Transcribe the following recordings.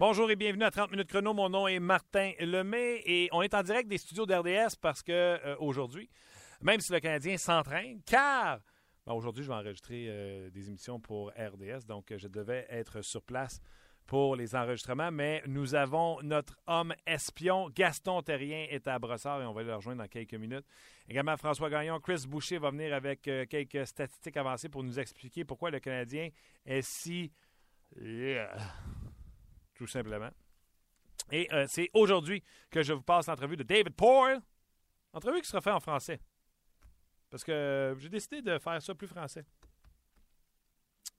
Bonjour et bienvenue à 30 minutes chrono. Mon nom est Martin Lemay et on est en direct des studios d'RDS parce que euh, aujourd'hui, même si le Canadien s'entraîne, car ben, aujourd'hui je vais enregistrer euh, des émissions pour RDS, donc euh, je devais être sur place pour les enregistrements, mais nous avons notre homme espion, Gaston Terrien, est à Brossard et on va le rejoindre dans quelques minutes. Également François Gagnon, Chris Boucher va venir avec quelques statistiques avancées pour nous expliquer pourquoi le Canadien est si tout simplement. Et euh, c'est aujourd'hui que je vous passe l'entrevue de David Poyle. Entrevue qui sera faite en français. Parce que euh, j'ai décidé de faire ça plus français.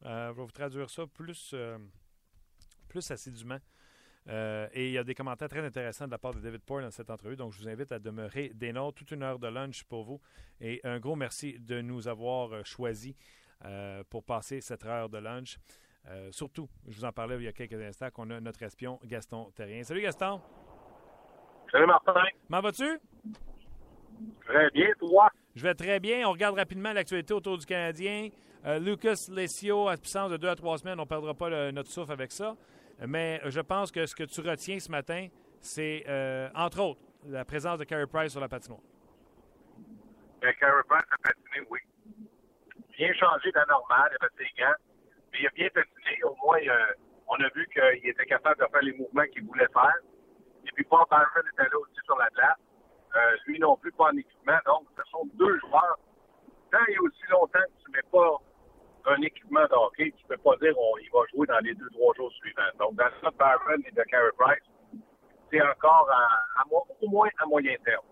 Euh, je vais vous traduire ça plus, plus assidûment. et il y a des commentaires très intéressants de la part de David Poyle dans cette entrevue. Donc, je vous invite à demeurer des notes. Toute une heure de lunch pour vous. Et un gros merci de nous avoir choisis pour passer cette heure de lunch. Euh, surtout, je vous en parlais il y a quelques instants, qu'on a notre espion Gaston Terrien. Salut Gaston. Salut Martin. Comment vas-tu? Très bien, toi? Je vais très bien. On regarde rapidement l'actualité autour du Canadien. Euh, Lucas Lessio, à puissance de deux à trois semaines, on ne perdra pas notre souffle avec ça. Mais je pense que ce que tu retiens ce matin, c'est, euh, entre autres, la présence de Carey Price sur la patinoire. Bien, Carey Price a patiné, oui. Bien changé normale, il a fait ses gants il a bien patiné. Au moins, euh, on a vu qu'il était capable de faire les mouvements qu'il voulait faire. Et puis, Paul Byron était là aussi sur la glace. Euh, lui non plus, pas en équipement. Donc, ce sont deux joueurs. Tant il a aussi longtemps que tu ne mets pas un équipement de hockey, tu ne peux pas dire qu'il va jouer dans les deux, trois jours suivants. Donc, dans le cas de Byron et de Carey Price, c'est encore à, au moins à moyen terme.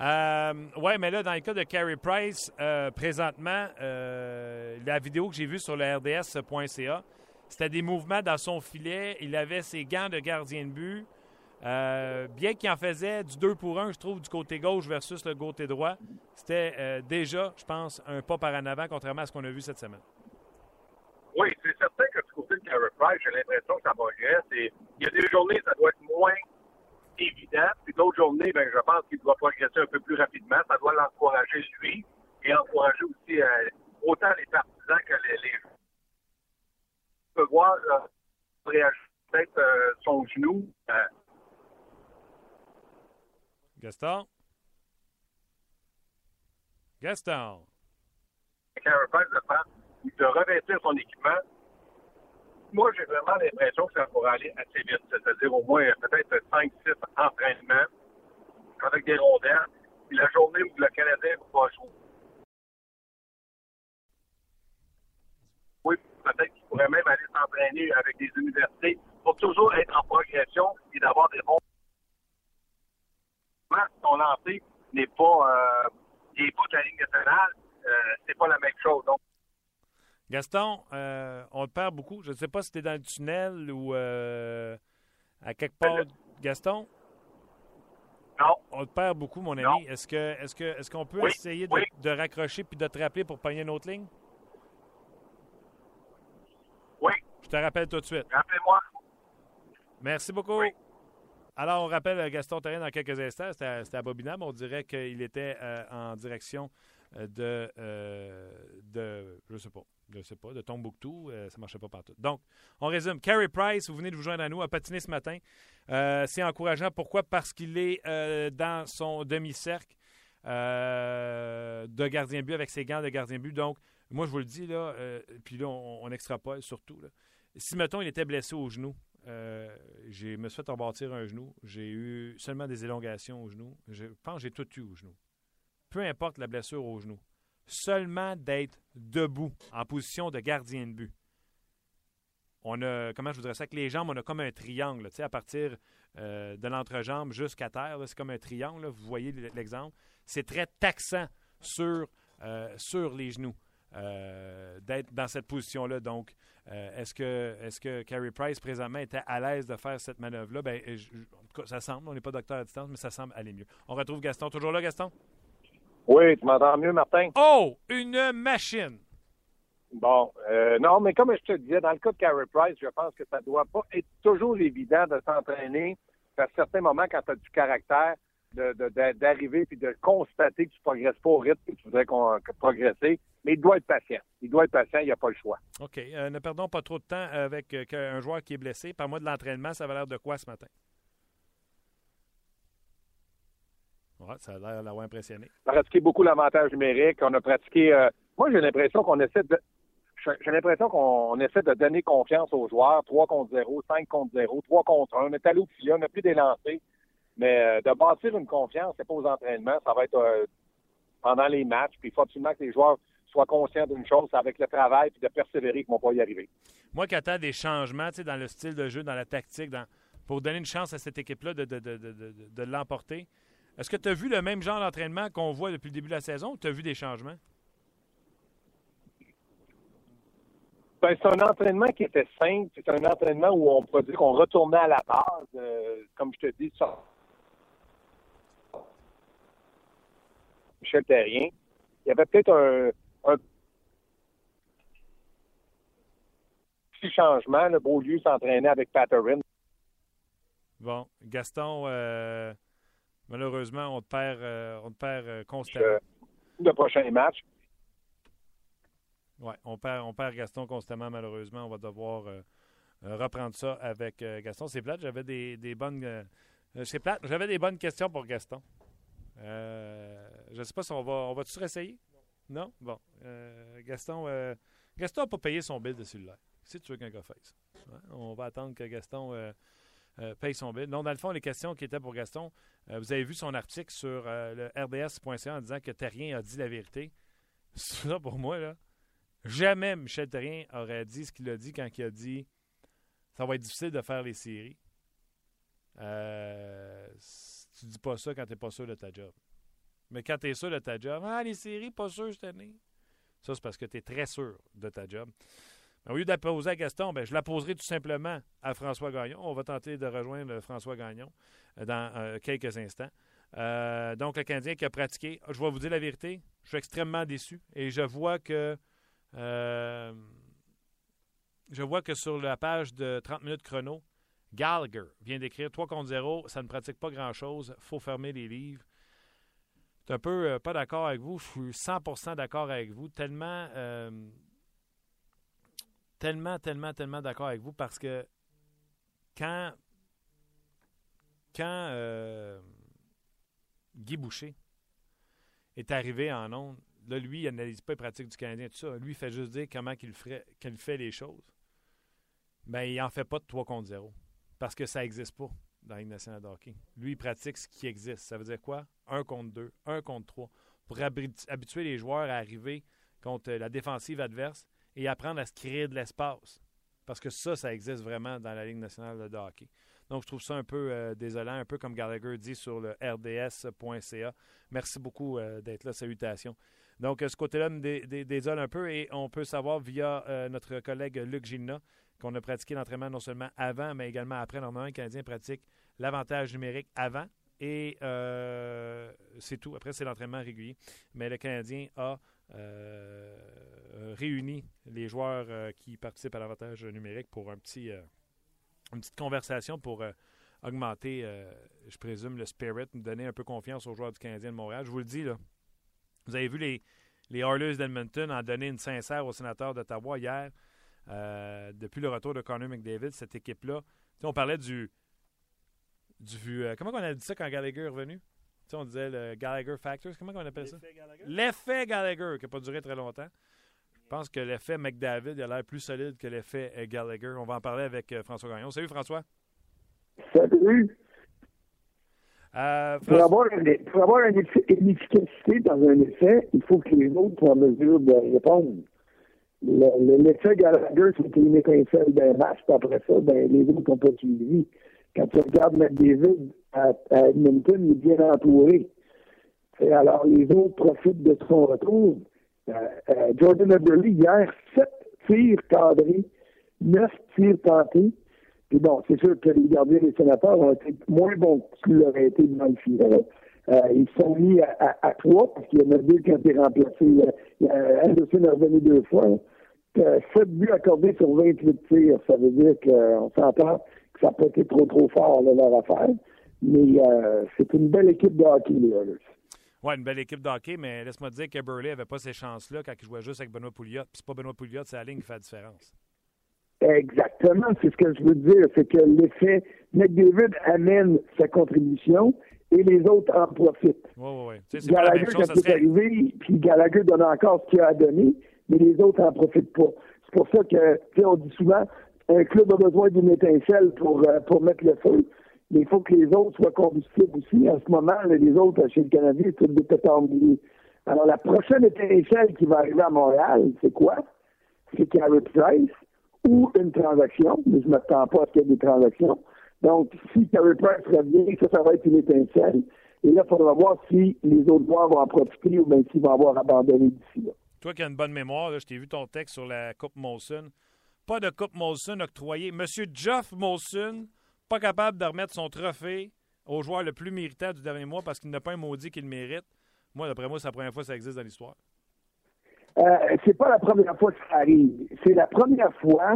Euh, oui, mais là, dans le cas de Carey Price, euh, présentement, euh, la vidéo que j'ai vue sur le RDS.ca, c'était des mouvements dans son filet. Il avait ses gants de gardien de but. Euh, bien qu'il en faisait du 2 pour 1, je trouve, du côté gauche versus le côté droit, c'était déjà, je pense, un pas par en avant, contrairement à ce qu'on a vu cette semaine. Oui, c'est certain que du côté de Carey Price, j'ai l'impression que ça progresse. Et il y a des journées, ça doit être moins évident. Puis d'autres journées, ben, je pense qu'il doit progresser un peu plus rapidement. Ça doit l'encourager, lui, et encourager aussi euh, autant les partisans que les, les... On peut voir euh, réagir peut-être euh, son genou. Euh. Gaston? Gaston? De revêtir son équipement moi, j'ai vraiment l'impression que ça pourrait aller assez vite. C'est-à-dire au moins peut-être 5-6 entraînements avec des rondelles. Puis la journée où le Canadien va jouer. Oui, peut-être qu'il pourrait même aller s'entraîner avec des universités pour toujours être en progression et d'avoir des bons. Son lancé n'est pas, euh, pas de la ligne nationale, euh, c'est pas la même chose. Donc, Gaston, euh, on te perd beaucoup. Je ne sais pas si tu es dans le tunnel ou euh, à quelque part. Gaston? Non. On te perd beaucoup, mon ami. Est-ce que est-ce que est-ce qu'on peut essayer de, raccrocher puis de te rappeler pour pogner une autre ligne? Oui. Je te rappelle tout de suite. Rappelez-moi. Merci beaucoup. Alors, on rappelle Gaston Terrien dans quelques instants. C'était à, Bobinam. On dirait qu'il était euh, en direction de, de. Je sais pas je sais pas, de Tombouctou, euh, ça ne marchait pas partout. Donc, on résume. Carey Price, vous venez de vous joindre à nous, a patiné ce matin. Euh, c'est encourageant. Pourquoi? Parce qu'il est euh, dans son demi-cercle de gardien but avec ses gants de gardien but. Donc, moi, je vous le dis, là, puis là, on, pas surtout. Si, mettons, il était blessé au genou, je me suis fait rebâtir un genou. J'ai eu seulement des élongations au genou. Je pense que j'ai tout eu au genou. Peu importe la blessure au genou seulement d'être debout en position de gardien de but. On a, comment je voudrais ça, que les jambes, on a comme un triangle, tu à partir euh, de l'entrejambe jusqu'à terre, c'est comme un triangle, vous voyez l'exemple. C'est très taxant sur, euh, les genoux euh, d'être dans cette position-là. Donc, est-ce que, est que Carey Price, présentement, était à l'aise de faire cette manœuvre-là? Ben, ça semble, on n'est pas docteur à distance, mais ça semble aller mieux. On retrouve Gaston. Toujours là, Gaston? Oui, tu m'entends mieux, Martin? Oh, une machine! Bon, euh, non, mais comme je te disais, dans le cas de Carey Price, je pense que ça ne doit pas être toujours évident de s'entraîner à certains moments quand tu as du caractère d'arriver de, puis de constater que tu ne progresses pas au rythme que tu voudrais progresser. Mais il doit être patient. Il doit être patient, il n'y a pas le choix. OK. Euh, ne perdons pas trop de temps avec euh, un joueur qui est blessé. Par moi de l'entraînement, ça va l'air de quoi ce matin? Ouais, ça a l'air d'avoir impressionné. On a pratiqué beaucoup l'avantage numérique. On a pratiqué. Euh, moi, j'ai l'impression qu'on essaie de. J'ai l'impression qu'on essaie de donner confiance aux joueurs. 3 contre 0, 5 contre 0, 3 contre 1. On est allé au filet, on n'a plus des lancers. Mais de bâtir une confiance, c'est pas aux entraînements. Ça va être pendant les matchs. Puis il faut absolument que les joueurs soient conscients d'une chose, c'est avec le travail et de persévérer qu'ils vont pas y arriver. Moi qui attends des changements dans le style de jeu, dans la tactique, pour donner une chance à cette équipe-là de, de, l'emporter, est-ce que tu as vu le même genre d'entraînement qu'on voit depuis le début de la saison ou tu as vu des changements? Ben, c'est un entraînement qui était simple. C'est un entraînement où on dire qu'on retournait à la base, euh, comme je te dis, ça. Michel Terrien. Il y avait peut-être un, un petit changement. Le Beaulieu s'entraînait avec Patterin. Bon, Gaston, euh, malheureusement, on te perd, euh, on te perd euh, constamment. Le, prochain match. Oui, on perd, on perd Gaston constamment, malheureusement. On va devoir reprendre ça avec Gaston. C'est plate, j'avais des, des bonnes. c'est plate, j'avais des bonnes questions pour Gaston. je ne sais pas si on va. On va-tu réessayer? Non? Bon. Euh, Gaston euh, Gaston n'a pas payé son bill de cellulaire. Si tu veux qu'un gars fasse. On va attendre que Gaston euh, paye son bill. Non, dans le fond, les questions qui étaient pour Gaston, vous avez vu son article sur le rds.ca en disant que Terrien a dit la vérité. Ça, pour moi, là, jamais Michel Terrien aurait dit ce qu'il a dit quand il a dit ça va être difficile de faire les séries. tu dis pas ça quand tu n'es pas sûr de ta job. Mais quand tu es sûr de ta job, ah, les séries, pas sûr cette année. Ça, c'est parce que tu es très sûr de ta job. Au lieu de la poser à Gaston, ben, je la poserai tout simplement à François Gagnon. On va tenter de rejoindre François Gagnon euh, dans euh, quelques instants. Euh, donc, le Canadien qui a pratiqué, je vais vous dire la vérité, je suis extrêmement déçu et je vois que je vois que sur la page de 30 minutes chrono, Gallagher vient d'écrire 3 contre 0, ça ne pratique pas grand-chose, faut fermer les livres suis un peu pas d'accord avec vous. Je suis 100% d'accord avec vous. Tellement, tellement, tellement, tellement d'accord avec vous parce que quand, quand euh, Guy Boucher est arrivé en ondes, là, lui, il n'analyse pas les pratiques du Canadien, tout ça. Lui, il fait juste dire comment qu'il fait les choses. Mais il n'en fait pas de 3 contre 0 parce que ça n'existe pas dans la Ligue nationale de hockey. Lui, il pratique ce qui existe. Ça veut dire quoi? Un contre deux, un contre trois. Pour habituer les joueurs à arriver contre la défensive adverse et apprendre à se créer de l'espace. Parce que ça, ça existe vraiment dans la Ligue nationale de hockey. Donc, je trouve ça un peu euh, désolant, un peu comme Gallagher dit sur le rds.ca. Merci beaucoup euh, d'être là. Salutations. Donc, ce côté-là me désole un peu et on peut savoir via euh, notre collègue Luc Gilna qu'on a pratiqué l'entraînement non seulement avant, mais également après. Normalement, un Canadien pratique l'avantage numérique avant et euh, c'est tout. Après, c'est l'entraînement régulier. Mais le Canadien a euh, réuni les joueurs euh, qui participent à l'avantage numérique pour un petit, une petite conversation pour augmenter, je présume, le spirit, donner un peu confiance aux joueurs du Canadien de Montréal. Je vous le dis, là, vous avez vu les, les Oilers d'Edmonton en donner une sincère au sénateur d'Ottawa hier. depuis le retour de Connor McDavid, cette équipe-là, on parlait du, du. Euh, comment on a dit ça quand Gallagher est revenu? On disait le Gallagher Factors. Comment on appelle ça? L'effet Gallagher, qui n'a pas duré très longtemps. Je pense que l'effet McDavid a l'air plus solide que l'effet euh, Gallagher. On va en parler avec euh, François Gagnon. Salut François. Salut. pour, avoir pour, avoir une, efficacité dans un effet, il faut que les autres soient en mesure de répondre. L'effet Gallagher, c'était une étincelle d'un match, puis après ça, ben, les autres n'ont pas suivi. Quand tu regardes McDavid à, Edmonton, il est bien entouré. Et alors, les autres profitent de son retour. Euh, euh, Jordan Eberle, hier, sept tirs cadrés, neuf tirs tentés. Puis bon, c'est sûr que les gardiens des sénateurs ont été moins bons qu'ils l'auraient été dans le filet. Euh, ils sont mis à, trois parce qu'il y en a deux qui ont été remplacés. Anderson est revenu deux fois. Sept buts accordés sur 28 tirs. Ça veut dire qu'on s'entend que ça n'a pas été trop, trop fort, leur affaire. Mais euh, c'est une belle équipe de hockey, les Oilers. Oui, une belle équipe de hockey, mais laisse-moi dire que Burley n'avait pas ces chances-là quand il jouait juste avec Benoît Pouliot. Puis c'est pas Benoît Pouliot, c'est la ligne qui fait la différence. Exactement, c'est ce que je veux dire. C'est que l'effet McDavid amène sa contribution et les autres en profitent. Oui, oui, oui. Gallagher, quand c'est arrivé, puis Gallagher donne encore ce qu'il a à donner, mais les autres n'en profitent pas. C'est pour ça que, tu sais, on dit souvent, un club a besoin d'une étincelle pour, euh, pour mettre le feu, mais il faut que les autres soient combustibles aussi. En ce moment, les autres, chez le Canadien, c'est des pétards Alors, la prochaine étincelle qui va arriver à Montréal, c'est quoi? C'est Carey Price ou une transaction, mais je ne m'attends pas à ce qu'il y ait des transactions. Donc, si Carey Price revient, ça, ça va être une étincelle. Et là, il faudra voir si les autres joueurs vont en profiter ou bien s'ils vont avoir abandonné d'ici là. Toi qui as une bonne mémoire, je t'ai vu ton texte sur la Coupe Molson. Pas de Coupe Molson octroyée. Monsieur Jeff Molson, pas capable de remettre son trophée au joueur le plus méritant du dernier mois parce qu'il n'a pas un maudit qu'il mérite. Moi, d'après moi, c'est la première fois que ça existe dans l'histoire. Euh, c'est pas la première fois que ça arrive. C'est la première fois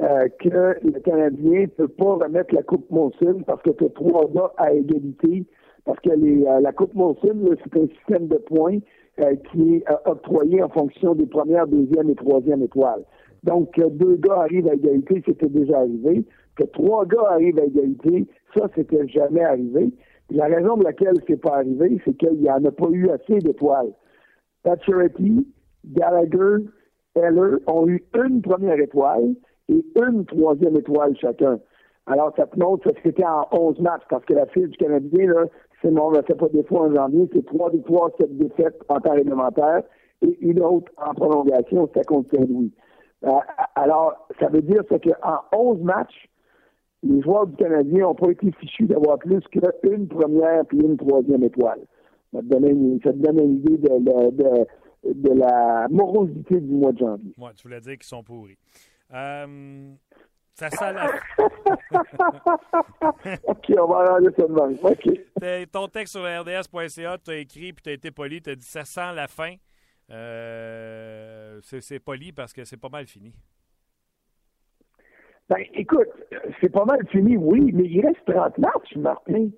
euh, que le Canadien ne peut pas remettre la Coupe Monson parce que tu as trois gars à égalité. Parce que euh, la Coupe Monson, c'est un système de points euh, qui est octroyé en fonction des premières, deuxième et troisième étoiles. Donc, deux gars arrivent à égalité, c'était déjà arrivé. Que trois gars arrivent à égalité, ça, c'était jamais arrivé. la raison pour laquelle c'est pas arrivé, c'est qu'il n'y en a pas eu assez d'étoiles. Pacioretty, Gallagher, Heller ont eu une première étoile et une troisième étoile chacun. Alors, ça te montre que c'était en 11 matchs, parce que la file du Canadien, là, c'est bon, on ne fait pas des fois en janvier, c'est trois victoires, sept défaites en temps réglementaire et une autre en prolongation, c'était contre Saint-Louis. Euh, alors, ça veut dire qu'en 11 matchs, les joueurs du Canadien n'ont pas été fichus d'avoir plus qu'une première puis une troisième étoile. Ça te donne une, ça te donne une idée de, de, de, la morosité du mois de janvier. Oui, tu voulais dire qu'ils sont pourris. Euh, ça sent la... OK, on va regarder ça de même. OK. Ton texte sur rds.ca, tu as écrit puis tu as été poli, tu as dit ça sent la fin. Euh, c'est poli parce que c'est pas mal fini. Ben, écoute, c'est pas mal fini, oui, mais il reste 30 matchs, Martin.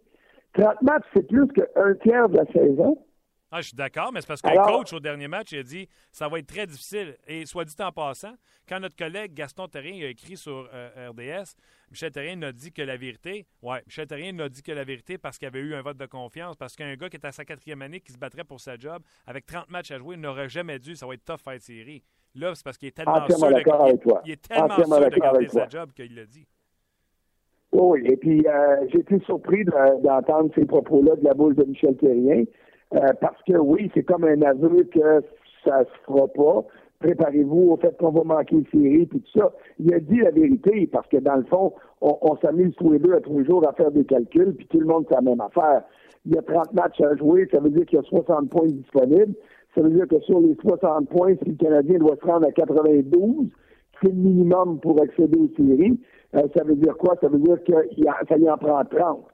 30 matchs, c'est plus qu'un tiers de la saison. Ah, je suis d'accord, mais c'est parce que le coach, au dernier match, il a dit ça va être très difficile. Et soit dit en passant, quand notre collègue Gaston Terrien a écrit sur euh, RDS, Michel Terrien a dit que la vérité, ouais, Michel Terrien a dit que la vérité parce qu'il avait eu un vote de confiance, parce qu'un gars qui est à sa quatrième année, qui se battrait pour sa job, avec 30 matchs à jouer, n'aurait jamais dû, ça va être tough faire série. Là, c'est parce qu'il est tellement sûr de, il, est tellement sûr de garder sa job qu'il l'a dit. Oui, et puis euh, j'ai été surpris d'entendre ces propos-là de la bouche de Michel Terrien. Euh, parce que oui, c'est comme un aveu que ça se fera pas. Préparez-vous au fait qu'on va manquer une série, puis tout ça. Il a dit la vérité, parce que dans le fond, on, s'amuse tous les deux à tous les jours à faire des calculs, puis tout le monde fait la même affaire. Il y a 30 matchs à jouer, ça veut dire qu'il y a 60 points disponibles. Ça veut dire que sur les 60 points, si le Canadien doit se rendre à 92, c'est le minimum pour accéder aux séries. Euh, ça veut dire quoi? Ça veut dire que ça y en prend 30.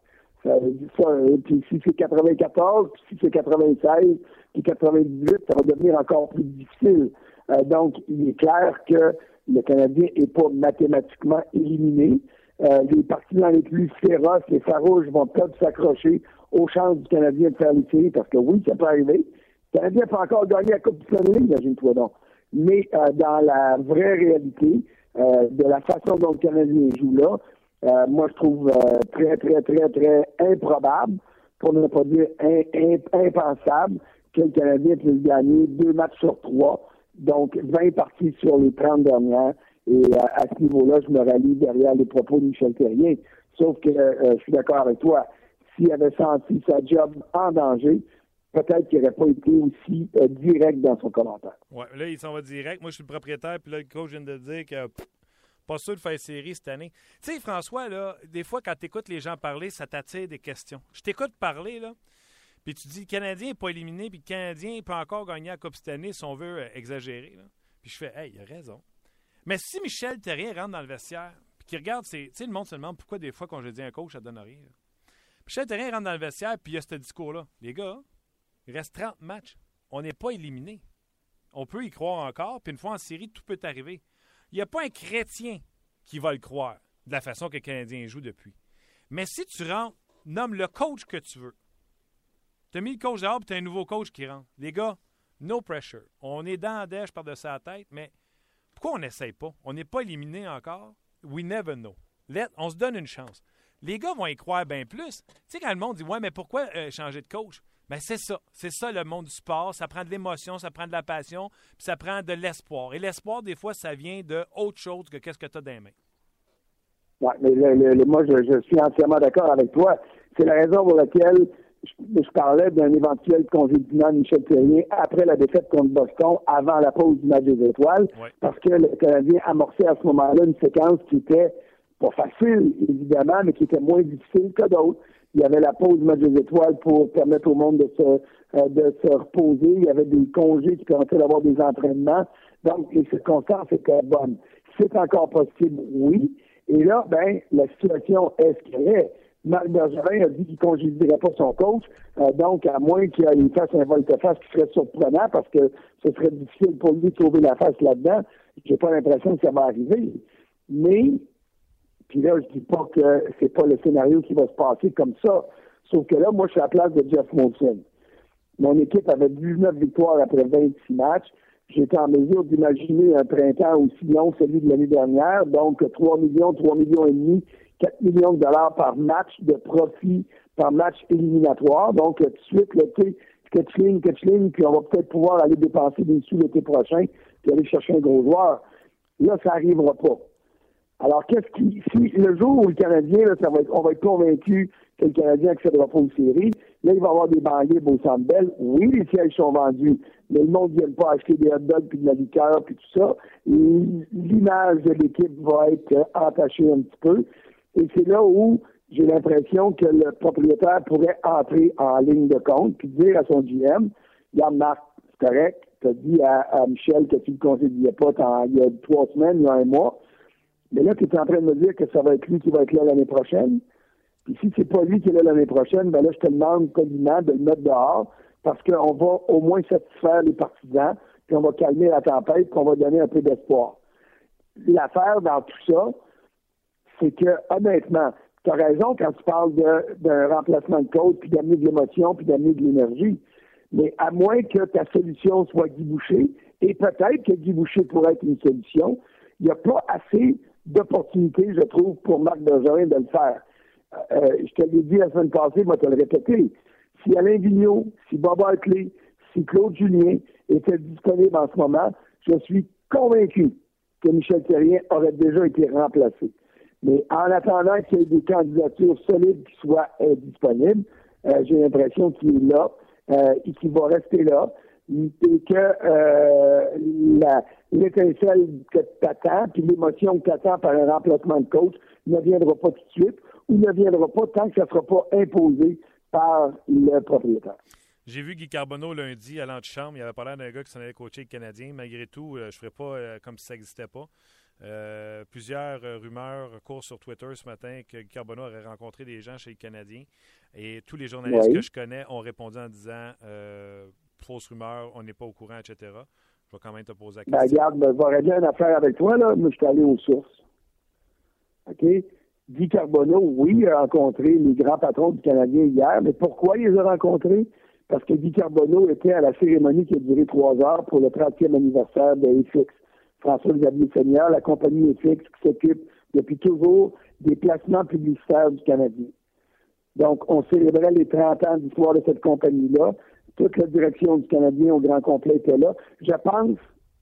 Euh, puis si c'est 94, puis si c'est 96, puis 98, ça va devenir encore plus difficile. Euh, donc, il est clair que le Canadien n'est pas mathématiquement éliminé. Euh, les partisans les plus féroces, les farouches, vont peut-être s'accrocher aux chances du Canadien de faire les séries, parce que oui, ça peut arriver. Canadien peut encore gagner la Coupe Stanley, imagine-toi donc. Mais dans la vraie réalité, de la façon dont le Canadien joue là, euh, moi, je trouve euh, très, très, très, très improbable, pour ne pas dire impensable, que le Canadien puisse gagner deux matchs sur trois, donc 20 parties sur les 30 dernières. Et euh, à ce niveau-là, je me rallie derrière les propos de Michel Terrien. Sauf que je suis d'accord avec toi. S'il avait senti sa job en danger, peut-être qu'il n'aurait pas été aussi direct dans son commentaire. Oui, là, il s'en va direct. Moi, je suis le propriétaire, puis là, le coach vient de dire que pas sûr de faire série cette année. Tu sais, François, là, des fois, quand tu écoutes les gens parler, ça t'attire des questions. Je t'écoute parler, là, puis tu dis le Canadien n'est pas éliminé, puis le Canadien peut encore gagner la Coupe cette année si on veut euh, exagérer. Là. Puis je fais, hey, il a raison. Mais si Michel Terrien rentre dans le vestiaire, puis qu'il regarde, tu sais, le monde se demande pourquoi des fois, quand je dis un coach, ça donne rien. Michel Terrien rentre dans le vestiaire, puis il y a ce discours-là. Les gars, il reste 30 matchs. On n'est pas éliminé. On peut y croire encore, puis une fois en série, tout peut arriver. Il n'y a pas un chrétien qui va le croire de la façon que le Canadien joue depuis. Mais si tu rentres nomme le coach que tu veux. Tu as mis le coach dehors, puis tu as un nouveau coach qui rentre. Les gars, no pressure. On est dans la dèche par-dessus la tête, mais pourquoi on n'essaye pas? On n'est pas éliminé encore? We never know. Let, on se donne une chance. Les gars vont y croire bien plus. Tu sais, quand le monde dit Ouais, mais pourquoi euh, changer de coach? Ben, c'est ça. C'est ça le monde du sport. Ça prend de l'émotion, ça prend de la passion, puis ça prend de l'espoir. Et l'espoir, des fois, ça vient de autre chose que qu'est-ce que tu as dans les mains. Oui, mais le, moi, je, suis entièrement d'accord avec toi. C'est la raison pour laquelle je, parlais d'un éventuel congédiement de Michel Terrien après la défaite contre Boston, avant la pause du match des étoiles, parce que le Canadien amorçait à ce moment-là une séquence qui était pas facile, évidemment, mais qui était moins difficile que d'autres. Il y avait la pause match des étoiles pour permettre au monde de se, euh, de se reposer. Il y avait des congés qui permettaient d'avoir des entraînements. Donc, les circonstances étaient bonnes. C'est encore possible, oui. Et là, ben, la situation est ce qu'elle est. Marc Bergerin a dit qu'il ne congédierait pas son coach. Euh, donc, à moins qu'il fasse un volte-face qui serait surprenant parce que ce serait difficile pour lui de trouver la face là-dedans. J'ai pas l'impression que ça va arriver. Mais, puis là, je dis pas que c'est pas le scénario qui va se passer comme ça. Sauf que là, moi, je suis à la place de Jeff Monson. Mon équipe avait 19 victoires après 26 matchs j'étais en mesure d'imaginer un printemps aussi long que celui de l'année dernière, donc 3 millions, 3 millions et demi, 4 millions de dollars par match de profit par match éliminatoire. Donc, tout de suite, l'été, catchling, catchling, puis on va peut-être pouvoir aller dépenser des sous l'été prochain, puis aller chercher un gros joueur. Là, ça n'arrivera pas. Alors, qu'est-ce qui, si le jour où le Canadien, là, ça va être, on va être convaincu que le Canadien accédera pas aux séries, là, il va y avoir des banlieues au Centre Bell. Oui, les sièges sont vendus, mais le monde ne vient pas acheter des hot dogs puis de la liqueur puis tout ça. L'image de l'équipe va être entachée un petit peu. Et c'est là où j'ai l'impression que le propriétaire pourrait entrer en ligne de compte puis dire à son GM, regarde Marc, c'est correct, tu as dit à, Michel que tu ne le conseillais pas il y a trois semaines, il y a un mois. Mais là, tu es en train de me dire que ça va être lui qui va être là l'année prochaine. Puis si c'est pas lui qui est là l'année prochaine, ben là, je te demande poliment de le mettre dehors parce qu'on va au moins satisfaire les partisans, puis on va calmer la tempête, puis on va donner un peu d'espoir. L'affaire dans tout ça, c'est que, honnêtement, tu as raison quand tu parles d'un remplacement de code, puis d'amener de l'émotion, puis d'amener de l'énergie. Mais à moins que ta solution soit Guy et peut-être que Guy pourrait être une solution, il n'y a pas assez d'opportunités, je trouve, pour Marc Bergerin de le faire. Euh, je te l'ai dit la semaine passée, moi, te le répéter. Si Alain Vigneault, si Bob Hartley, si Claude Julien étaient disponibles en ce moment, je suis convaincu que Michel Terrien aurait déjà été remplacé. Mais en attendant qu'il y ait des candidatures solides qui soient euh, disponibles, euh, j'ai l'impression qu'il est là et qu'il va rester là et que l'étincelle que tu attends, puis l'émotion que tu attends par un remplacement de coach ne viendra pas tout de suite ou ne viendra pas tant que ça ne sera pas imposé par le propriétaire. J'ai vu Guy Carbonneau lundi à l'antichambre. Il avait parlé d'un gars qui s'en allait coacher le Canadien. Malgré tout, euh, je ne ferai pas euh, comme si ça n'existait pas. Euh, plusieurs rumeurs courent sur Twitter ce matin que Guy Carbonneau aurait rencontré des gens chez le Canadien. Et tous les journalistes que je connais ont répondu en disant fausse rumeur, on n'est pas au courant, etc. Je vais quand même te poser la ben, question. Ben, regarde, je vais régler une affaire avec toi. Là. Moi, je suis allé aux sources. OK? Guy Carbonneau, oui, il a rencontré les grands patrons du Canadien hier, mais pourquoi il les a rencontrés? Parce que Guy Carbonneau était à la cérémonie qui a duré trois heures pour le 30e anniversaire de FX. François-Xavier Seigneur, la compagnie FX qui s'occupe depuis toujours des placements publicitaires du Canadien. Donc, on célébrait les 30 ans d'histoire de cette compagnie-là. Toute la direction du Canadien au grand complet était là. Je pense,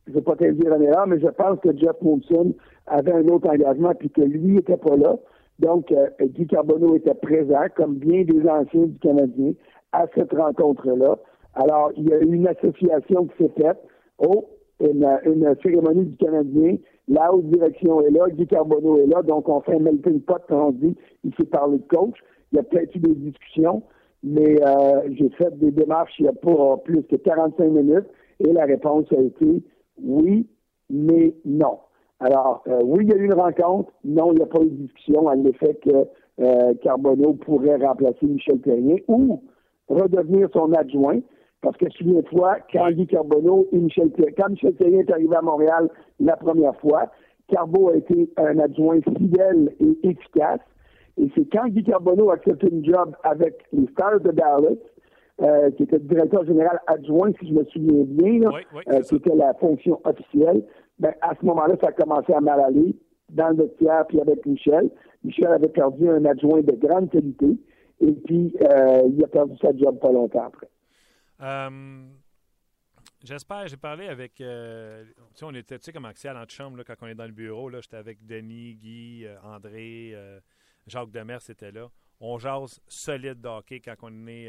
je ne vais pas te dire en erreur, mais je pense que Jeff Monson avait un autre engagement puis que lui n'était pas là. Donc, euh, Guy Carbonneau était présent, comme bien des anciens du Canadien, à cette rencontre-là. Alors, il y a eu une association qui s'est faite. Oh, une, cérémonie du Canadien. La haute direction est là, Guy Carbonneau est là, donc on fait un melting pot quand on dit il s'est parlé de coach. Il y a peut-être eu des discussions, mais euh, j'ai fait des démarches il n'y a pas plus que 45 minutes et la réponse a été oui, mais non. Alors, euh, oui, il y a eu une rencontre. Non, il n'y a pas eu de discussion à l'effet que euh, Carbonneau pourrait remplacer Michel Terrien ou redevenir son adjoint. Parce que souviens-toi, quand Guy Carbonneau et Michel Terrien, quand Michel Terrien est arrivé à Montréal la première fois, Carbo a été un adjoint fidèle et efficace. Et c'est quand Guy Carbonneau a accepté une job avec les Stars de Dallas, euh, qui était directeur général adjoint, si je me souviens bien, là, euh, qui était la fonction officielle, ben, à ce moment-là, ça a commencé à mal aller dans le vestiaire, puis avec Michel. Michel avait perdu un adjoint de grande qualité, et puis euh, il a perdu sa job pas longtemps après. J'espère, j'ai parlé avec. tu sais, on était, tu sais, comme c'est à l'antichambre, quand on est dans le bureau, là, j'étais avec Denis, Guy, André, Jacques Demers était là. On jase solide d'hockey quand on est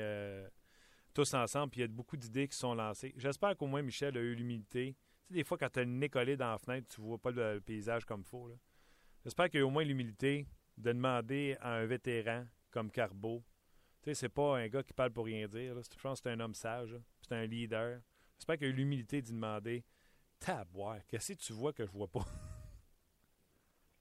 tous ensemble, puis il y a beaucoup d'idées qui sont lancées. J'espère qu'au moins Michel a eu l'humilité. Tu sais, des fois, quand tu as le nez dans la fenêtre, tu vois pas le, paysage comme il faut. J'espère qu'il a au moins l'humilité de demander à un vétéran comme Carbo. Tu sais, c'est pas un gars qui parle pour rien dire. Je pense que c'est un homme sage. C'est un leader. J'espère qu'il a eu l'humilité d'y demander Taboire, qu'est-ce que tu vois que je vois pas?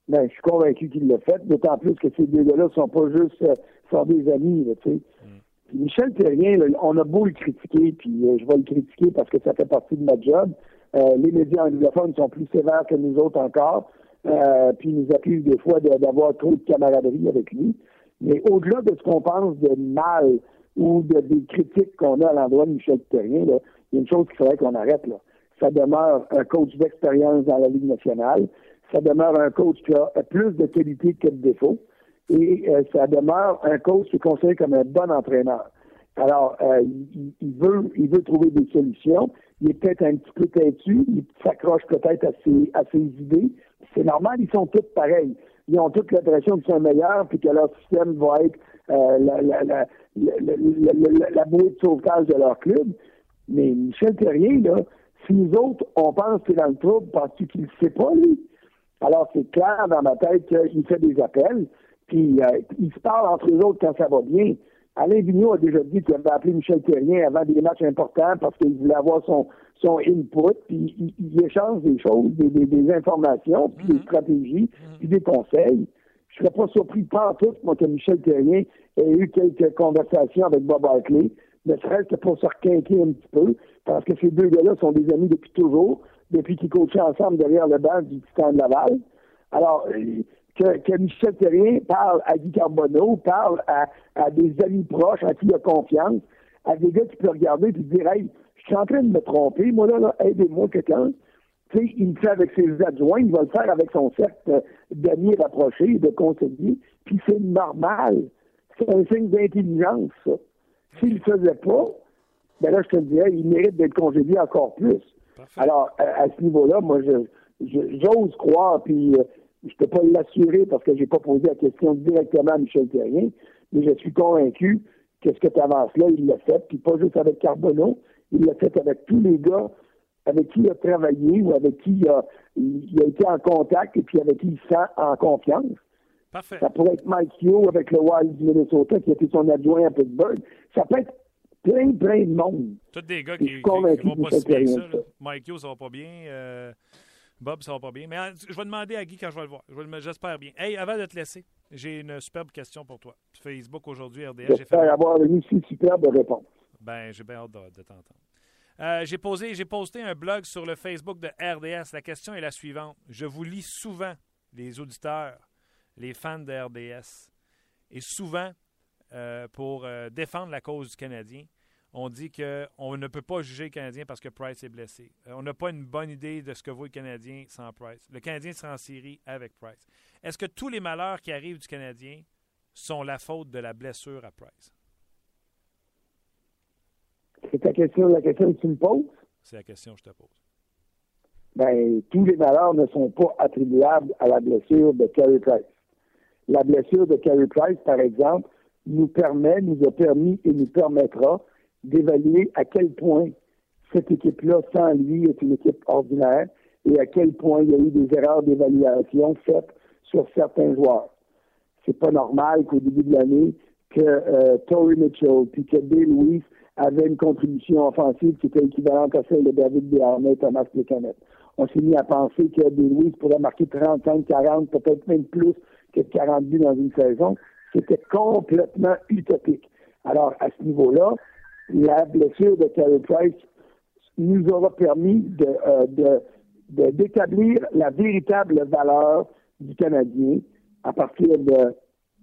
Ben, je suis convaincu qu'il l'a fait, d'autant plus que ces deux gars-là sont pas juste euh, sont des amis, tu sais. Mm. Michel Terrien, on a beau le critiquer, puis euh, je vais le critiquer parce que ça fait partie de ma job. Euh, les médias anglophones sont plus sévères que nous autres encore, puis nous accusent des fois d'avoir trop de camaraderie avec lui. Mais au-delà de ce qu'on pense de mal ou de, des critiques qu'on a à l'endroit de Michel Terrien, il y a une chose qu'il faudrait qu'on arrête. Là. Ça demeure un coach d'expérience dans la Ligue nationale. Ça demeure un coach qui a plus de qualité que de défauts et euh, ça demeure un coach qui est considéré comme un bon entraîneur. Alors, euh, il, veut, il veut trouver des solutions. Il est peut-être un petit peu têtu, il s'accroche peut-être à ses, à ses idées. C'est normal, ils sont tous pareils. Ils ont toute l'impression qu'ils sont meilleurs, puis que leur système va être euh, la, la, la, la, bouée de sauvetage de leur club. Mais Michel Terrier, là, si nous autres, on pense qu'il est dans le trouble, parce qu'il ne sait pas, lui. Alors, c'est clair dans ma tête qu'il fait des appels. Puis euh, ils se parlent entre eux autres quand ça va bien. Alain Vigneault a déjà dit qu'il avait appelé Michel Terrien avant des matchs importants parce qu'il voulait avoir son, son input, puis il, il échange des choses, des, des, informations, puis des mhm. stratégies, mhm. puis des conseils. Je ne serais pas surpris pas tout, moi, que Michel Terrien ait eu quelques conversations avec Bob Hartley, ne serait-ce que pour se requinquer un petit peu, parce que ces deux gars-là sont des amis depuis toujours, depuis qu'ils coachaient ensemble derrière le banc du Titan de Laval. Alors, euh, que, Michel Terrien parle à Guy Carbonneau, parle à, des amis proches à qui il a confiance, à des gars qui peuvent regarder et dire Hey, je suis en train de me tromper, moi là, aidez-moi quelqu'un. Sais, il le fait avec ses adjoints, il va le faire avec son cercle d'amis rapprochés, de conseillers, puis c'est normal. C'est un signe d'intelligence, ça. S'il ne le faisait pas, ben là, je te dirais, il mérite d'être congédié encore plus. Alors, à, ce niveau-là, moi, je, j'ose croire, puis euh, je ne peux pas l'assurer parce que je n'ai pas posé la question directement à Michel Terrien, mais je suis convaincu que ce que tu avances là, il l'a fait, puis pas juste avec Carbonneau, il l'a fait avec tous les gars avec qui il a travaillé ou avec qui il a, été en contact et puis avec qui il sent en confiance. Parfait. Ça pourrait être Mike Hugh avec le Wild du Minnesota qui a été son adjoint à Pittsburgh. Ça peut être plein, plein de monde. Tous des gars qui, qui, vont pas si bien ça. Mike Hugh, ça va pas bien. Euh, Bob, ça va pas bien. Mais euh, je vais demander à Guy quand je vais le voir. J'espère bien. Hey, avant de te laisser, j'ai une superbe question pour toi. Facebook aujourd'hui, RDS. J'espère avoir une superbe réponse. Ben, j'ai bien hâte de, t'entendre. Euh, j'ai posé, j'ai posté un blog sur le Facebook de RDS. La question est la suivante. Je vous lis souvent, les auditeurs, les fans de RDS, et souvent euh, pour défendre la cause du Canadien on dit qu'on ne peut pas juger le Canadien parce que Price est blessé. Euh, on n'a pas une bonne idée de ce que vaut le Canadien sans Price. Le Canadien sera en série avec Price. Est-ce que tous les malheurs qui arrivent du Canadien sont la faute de la blessure à Price? C'est ta question, la question que tu me poses? C'est la question que je te pose. Ben, tous les malheurs ne sont pas attribuables à la blessure de Carey Price. La blessure de Carey Price, par exemple, nous permet, nous a permis et nous permettra d'évaluer à quel point cette équipe-là, sans lui, est une équipe ordinaire et à quel point il y a eu des erreurs d'évaluation faites sur certains joueurs. C'est pas normal qu'au début de l'année, que euh, Tory Mitchell puis que Bill Lewis avaient une contribution offensive qui était équivalente à celle de David Béarnais et Thomas Plecanet. On s'est mis à penser que Bill Lewis pourrait marquer 35, 40, peut-être même plus que 40 buts dans une saison. C'était complètement utopique. Alors, à ce niveau-là, la blessure de Carey Price nous aura permis de, euh, d'établir la véritable valeur du Canadien à partir de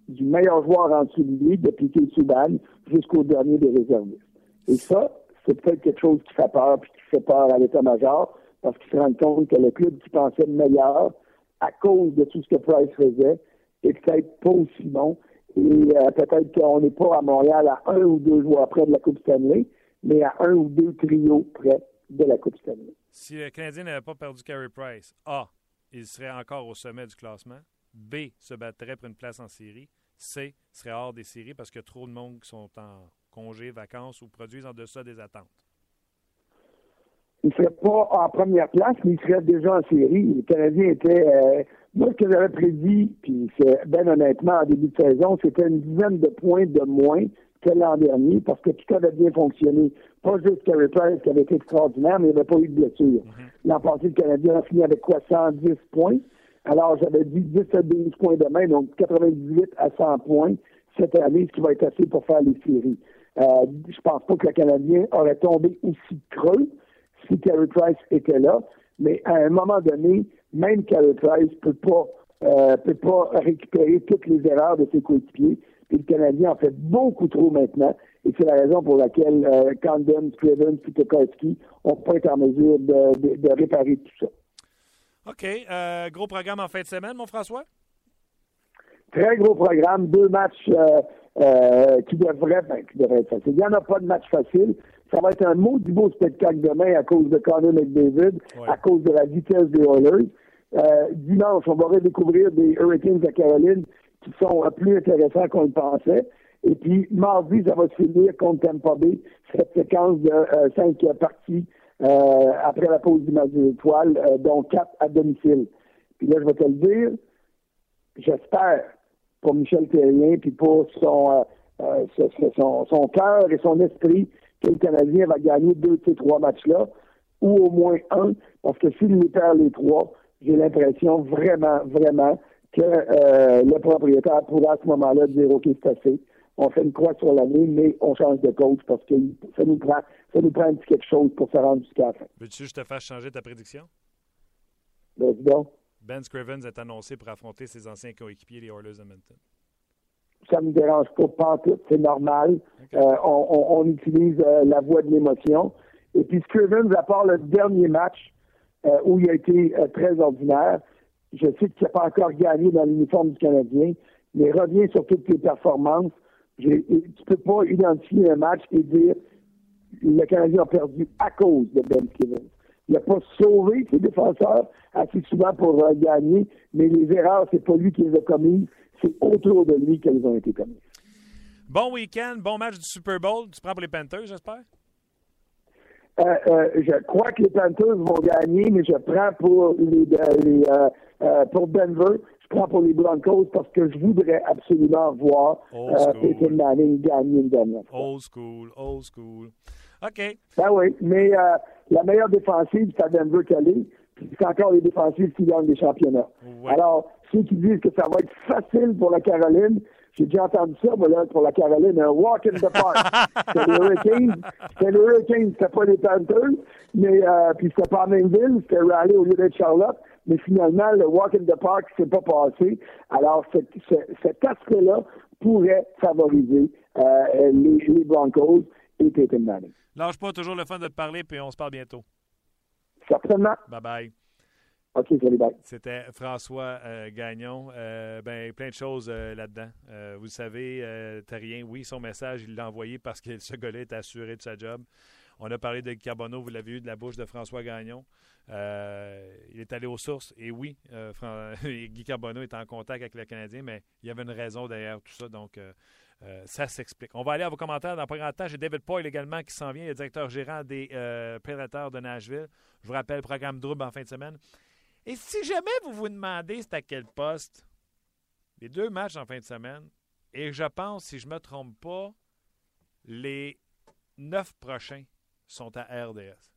du meilleur joueur en dessous de lui, depuis qu'il Souban, jusqu'au dernier des réservistes. Et ça, c'est peut-être quelque chose qui fait peur, puis qui fait peur à l'état-major, parce qu'ils se rendent compte que le club qui pensait meilleur, à cause de tout ce que Price faisait, est peut-être pas aussi bon. Et euh, peut-être qu'on n'est pas à Montréal à un ou deux joueurs près de la Coupe Stanley, mais à un ou deux trios près de la Coupe Stanley. Si le Canadien n'avait pas perdu Carey Price, A, il serait encore au sommet du classement. B, se battrait pour une place en série. C, serait hors des séries parce qu'il y a trop de monde qui sont en congé, vacances ou produisent en deçà des attentes. Il ne serait pas en première place, mais il serait déjà en série. Le Canadien était. Euh, moi, ce que j'avais prédit, puis c'est bien honnêtement, en début de saison, c'était une dizaine de points de moins que l'an dernier parce que tout avait bien fonctionné. Pas juste Carey Price qui avait été extraordinaire, mais il n'y avait pas eu de blessure. Mm-hmm. L'an passé, le Canadien a fini avec quoi 110 points? Alors, j'avais dit 10 à 12 points demain, donc 98 à 100 points cette année, ce qui va être assez pour faire les séries. Euh, je pense pas que le Canadien aurait tombé aussi creux si Carey Price était là, mais à un moment donné, même Carey Price peut pas euh, peut pas récupérer toutes les erreurs de ses coéquipiers. Et le Canadien en fait beaucoup trop maintenant. Et c'est la raison pour laquelle euh, Condon, Scrivens, Pitokowski n'ont pas été en mesure de, de, réparer tout ça. OK. Euh, gros programme en fin de semaine, mon François? Très gros programme. Deux matchs euh, qui devraient, ben, qui devraient être faciles. Il n'y en a pas de match facile. Ça va être un maudit beau spectacle demain à cause de Connor McDavid, à cause de la vitesse des Oilers. Euh, dimanche, on va redécouvrir des Hurricanes de Caroline qui sont plus intéressants qu'on le pensait. Et puis, mardi, ça va se finir contre Tampa Bay, cette séquence de euh, cinq parties euh, après la pause du match des étoiles, euh, dont quatre à domicile. Puis là, je vais te le dire, j'espère pour Michel Terrien, puis pour son, son, son cœur et son esprit, que le Canadien va gagner deux de ces trois matchs-là, ou au moins un, parce que s'il les perd les trois, j'ai l'impression vraiment, vraiment que euh, le propriétaire pourra à ce moment-là dire OK, c'est assez. On fait une croix sur l'année, mais on change de coach parce que ça nous prend, ça nous prend un petit quelque chose pour se rendre jusqu'à la fin. Veux-tu que je te fasse changer ta prédiction? Ben, Ben Scrivens est annoncé pour affronter ses anciens coéquipiers, les Oilers de Minton. Ça ne me dérange pas, pas tout, c'est normal. Euh, on, utilise euh, la voix de l'émotion. Et puis Scrivens, à part le dernier match où il a été très ordinaire, je sais qu'il n'a pas encore gagné dans l'uniforme du Canadien, mais reviens sur toutes tes performances. Tu ne peux pas identifier un match et dire le Canadien a perdu à cause de Ben Stevens. Il n'a pas sauvé ses défenseurs assez souvent pour euh, gagner, mais les erreurs, c'est pas lui qui les a commises, c'est autour de lui qu'elles ont été commises. Bon week-end, bon match du Super Bowl. Tu prends pour les Panthers, j'espère? Euh, euh, je crois que les Panthers vont gagner, mais je prends pour les, euh, pour Denver. Je prends pour les Broncos parce que je voudrais absolument voir Peyton Manning gagner une dernière fois. Old school, old school. OK. Ben oui, mais la meilleure défensive, c'est à Denver qu'elle c'est encore les défensives qui gagnent des championnats. Alors, ceux qui disent que ça va être facile pour la Caroline, j'ai déjà entendu ça, moi, là, pour la Caroline, un walk in the park. c'était les Hurricanes. C'était les Hurricanes, c'était pas les Panthers. Mais, euh, puis c'était pas à Mainville, c'était Raleigh au lieu d'être Charlotte. Mais finalement, le walk in the park s'est pas passé. Alors, cet aspect-là pourrait favoriser euh, les, les, Broncos et Peyton Manning. Lâche pas, toujours le fun de te parler, puis on se parle bientôt. Certainement. Bye-bye. OK. C'était François euh, Gagnon. Euh, ben, plein de choses euh, là-dedans. vous le savez, rien. oui, son message, il l'a envoyé parce que ce gars-là est assuré de sa job. On a parlé de Carbonneau, vous l'avez eu de la bouche de François Gagnon. il est allé aux sources. Et oui, Guy Carbonneau est en contact avec le Canadien, mais il y avait une raison derrière tout ça. Donc, ça s'explique. On va aller à vos commentaires dans pas grand temps. J'ai David Poyle également qui s'en vient, le directeur gérant des Prédateurs de Nashville. Je vous rappelle, programme double en fin de semaine. Et si jamais vous vous demandez c'est à quel poste, les deux matchs en fin de semaine, et je pense, si je ne me trompe pas, les neuf prochains sont à RDS.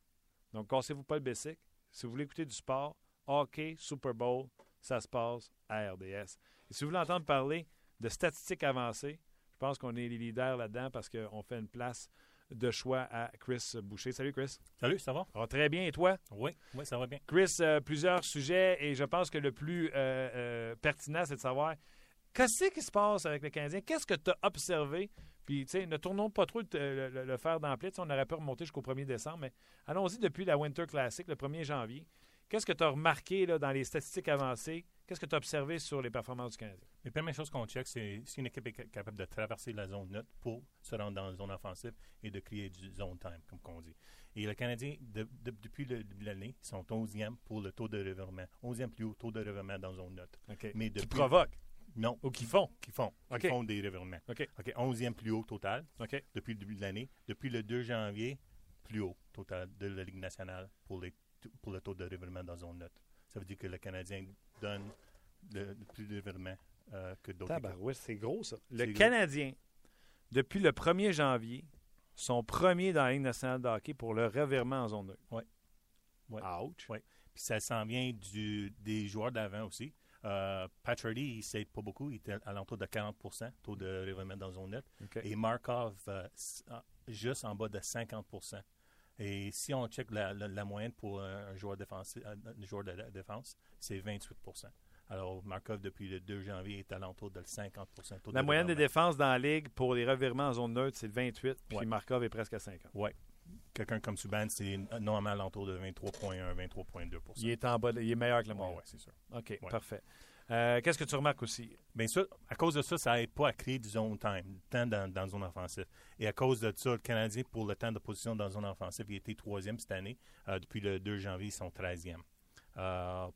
Donc, cassez-vous pas le basic. Si vous voulez écouter du sport, hockey, Super Bowl, ça se passe à RDS. Et si vous voulez entendre parler de statistiques avancées, je pense qu'on est les leaders là-dedans parce qu'on fait une place de choix à Chris Boucher. Salut Chris. Salut, ça va? très bien, et toi? Oui, oui, ça va bien. Chris, euh, plusieurs sujets et je pense que le plus euh, euh, pertinent, c'est de savoir Qu'est-ce qui se passe avec le Canadien? Qu'est-ce que tu as observé? Puis, tu sais, ne tournons pas trop le, le, le fer. On aurait pu remonter jusqu'au 1er décembre, mais allons-y depuis la Winter Classic, le 1er janvier. Qu'est-ce que tu as remarqué là, dans les statistiques avancées? Qu'est-ce que tu as observé sur les performances du Canadien? La première chose qu'on check, c'est si une équipe est capable de traverser la zone neutre pour se rendre dans la zone offensive et de créer du zone time, comme on dit. Et le Canadien, de, de, depuis le début de l'année, ils sont 11e pour le taux de revirement. 11e plus haut taux de revirement dans zone neutre. Mais depuis, Qui provoque? Non. Ou qui font? Qui font. Qui font des revirements. OK. OK. 11e plus haut total depuis le début de l'année. Depuis le 2 janvier, plus haut total de la Ligue nationale pour, les, pour le taux de revirement dans zone neutre. Ça veut dire que le Canadien donne le, le plus de revirements euh, que d'autres. Tabarouette, c'est gros, ça. Le gros. Canadien, depuis le 1er janvier, sont premiers dans la Ligue nationale de hockey pour le revirement en zone neutre. Ouais. Ouais. Ouch. Ouais. Puis ça s'en vient du, des joueurs d'avant aussi. Euh, Patrick, il ne s'aide pas beaucoup. Il était à l'entour de 40% taux de revirement dans zone neutre. OK. Et Markov, euh, ah, juste en bas de 50 Et si on check la, la- la moyenne pour un, un joueur, défensif, un joueur de défense, c'est 28% Alors, Markov, depuis le 2 janvier, est à l'entour de 50 taux La de moyenne des défenses dans la Ligue pour les revirements en zone neutre, c'est le 28, puis Ouais. Markov est presque à 50. Quelqu'un comme Subban, c'est normalement à l'entour de 23,1, 23,2% Il est en bas, de- il est meilleur que la Ouais, moyenne. ouais, c'est sûr. OK, Ouais. parfait. Euh, Qu'est-ce que tu remarques aussi? Bien ça, à cause de ça, ça n'aide pas à créer du zone time, du temps dans, dans zone offensive. Et à cause de ça, le Canadien, pour le temps de position dans zone offensive, il été troisième cette année. Euh, depuis le 2 janvier, ils sont 13e. Euh,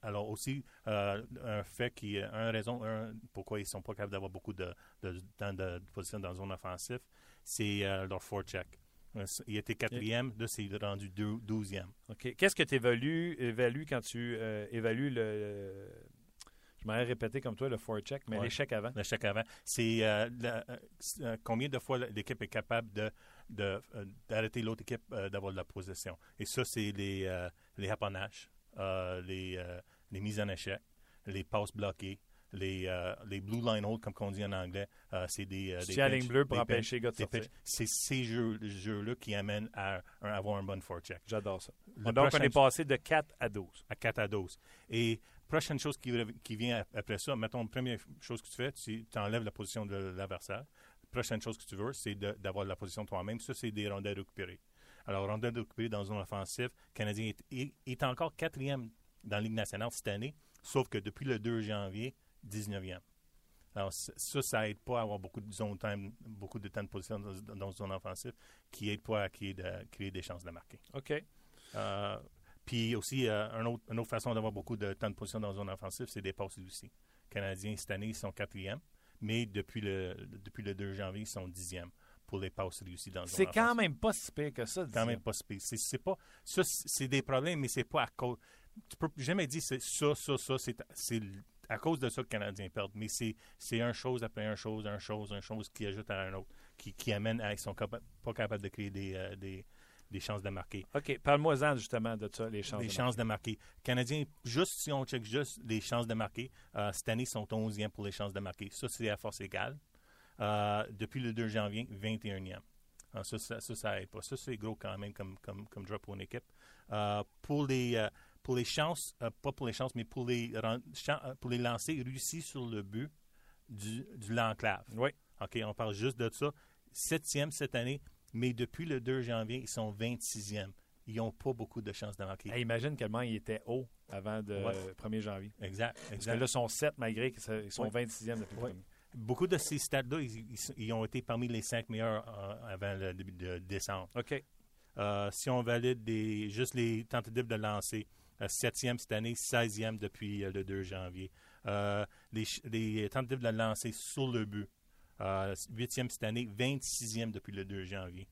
alors aussi, euh, un fait qui est un raison un, pourquoi ils ne sont pas capables d'avoir beaucoup de, temps de, position dans zone offensive, c'est leur forecheck. Il était quatrième, là, c'est rendu douzième. OK. Qu'est-ce que tu évalues, évalues quand tu évalues le. Je m'aurais répété comme toi le forecheck, mais Ouais. l'échec avant. chèque avant. C'est euh, euh, euh, combien de fois l'équipe est capable de, d'arrêter l'autre équipe d'avoir de la possession? Et ça, c'est les, les les, les mises en échec, les passes bloquées, les, euh, les blue line hold, comme on dit en anglais. Euh, c'est des, euh, des pour empêcher gars pinch. C'est ces jeux, jeux-là qui amènent à, à avoir un bon forecheck. J'adore ça. Le Donc, on est passé de 4 à 12. à 4 à 12. Et prochaine chose qui, qui vient ap- après ça, mettons, première chose que tu fais, tu enlèves la position de l'adversaire. Prochaine chose que tu veux, c'est d'avoir la position toi-même. Ça, c'est des rondelles récupérées. Alors, rondelles récupérées dans une offensive, le Canadien est, est- est encore quatrième dans la Ligue nationale cette année, sauf que depuis le 2 janvier, 19e. Alors, ça, ça aide pas à avoir beaucoup de zone time, beaucoup de temps de position dans, dans une zone offensive, qui aide pas à créer, de- créer des chances de marquer. OK. Euh, puis aussi, euh, un autre- une autre façon d'avoir beaucoup de temps de position dans une zone offensive, c'est des passes aussi. Les Canadiens, cette année, ils sont quatrième, mais depuis le, depuis le 2 janvier, ils sont dixième pour les passes réussies dans une zone C'est quand même pas si pire que ça. quand disons. même pas si pire. C'est, c'est pas, ça, c'est c'est des problèmes, mais c'est pas à cause. Tu peux jamais dire c'est ça, ça, ça, c'est, c'est à cause de ça que les Canadiens perdent. Mais c'est, c'est un chose après un chose, un chose, un chose qui ajoute à un autre, qui, qui amène à ils sont capa- pas capables de créer des, euh, des, des chances de marquer OK. Parle-moi-en justement de ça, les chances. les de chances de marquer. Canadiens, juste si on check juste les chances de marquer, euh, cette année, ils sont 11e pour les chances de marquer. Ça, c'est à force égale. Euh, depuis le 2 janvier, 21e. Alors, ça, ça, ça, ça aide pas. Ça, c'est gros quand même comme, comme, comme drop pour une équipe. Euh, pour, les, pour les chances, pas pour les chances, mais pour les, pour les lancers réussis sur le but du, du l'enclave. Oui. OK, on parle juste de ça. Septième cette année, mais depuis le 2 janvier, ils sont 26e. Ils n'ont pas beaucoup de chances de marquer. Hey, imagine tellement il était haut avant le Ouais. 1er janvier. Exact, Parce que exact. là, ils sont 7 malgré qu'ils sont Ouais. 26e depuis le Ouais. premier. Beaucoup de ces stats-là, ils, ils- ils ont été parmi les cinq meilleurs euh, avant le début de décembre. OK. Euh, si on valide des, juste les tentatives de lancer, euh, septième cette année, 16e depuis le 2 janvier. Les, les tentatives de lancer sur le but, huitième cette année, 26e depuis le 2 janvier.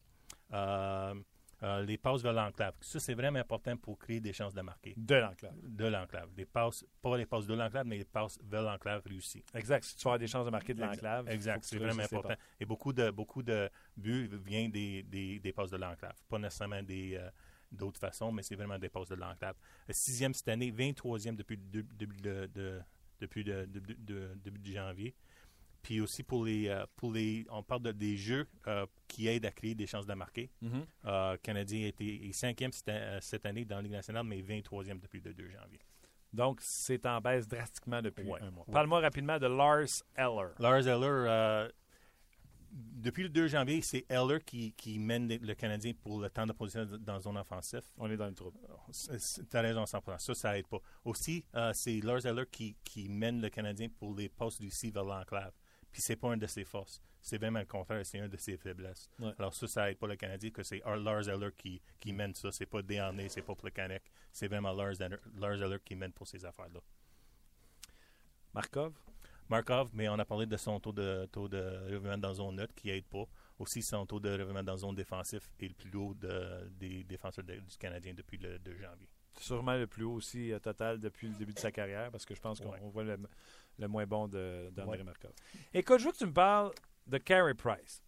Euh, euh, les passes vers l'enclave. Ça, c'est vraiment important pour créer des chances de marquer. De l'enclave. De l'enclave. Les passes, pas les passes de l'enclave, mais les passes vers l'enclave réussies. Exact. Si tu avoir des chances de marquer de l'enclave. Exact, c'est vraiment important. Et beaucoup de, beaucoup de buts viennent des, des, des passes de l'enclave. Pas nécessairement des, euh, d'autres façons, mais c'est vraiment des passes de l'enclave. Euh, Sixième cette année, 23e depuis le dé- début de, de- depuis le début de janvier. Puis aussi pour les, euh, pour les on parle de, des jeux euh, qui aident à créer des chances de marquer. le Canadien est cinquième cette, année dans la Ligue nationale, mais 23e depuis le 2 janvier. Donc, c'est en baisse drastiquement depuis Ouais. un mois. Ouais. Parle-moi rapidement de Lars Eller. Lars Eller, depuis le 2 janvier, c'est Eller qui, qui mène le Canadien pour le temps de position dans la zone offensive. On est dans le trouble. Tu as raison 100%. Ça, ça aide pas. Aussi, euh, c'est Lars Eller qui, qui mène le Canadien pour les postes du C vers l'enclave. Puis c'est pas un de ses forces. C'est vraiment le contraire, c'est un de ses faiblesses. Ouais. Alors ça, ça aide pas le Canadien que c'est Lars Eller qui, qui mène ça. C'est pas Desharnais, c'est pas Plekanec. C'est vraiment Lars Eller, Lars Eller qui mène pour ces affaires-là. Markov? Markov, mais on a parlé de son taux de, taux de revirement dans zone neutre qui aide pas. Aussi, son taux de revirement dans zone défensif est le plus haut de- des défenseurs de- du Canadien depuis le 2 janvier. Sûrement le plus haut aussi euh, total depuis le début de sa carrière parce que je pense qu'on Ouais. voit le, le moins bon de- d'André Ouais. Markov. Écoute, je veux que tu me parles de Carey Price.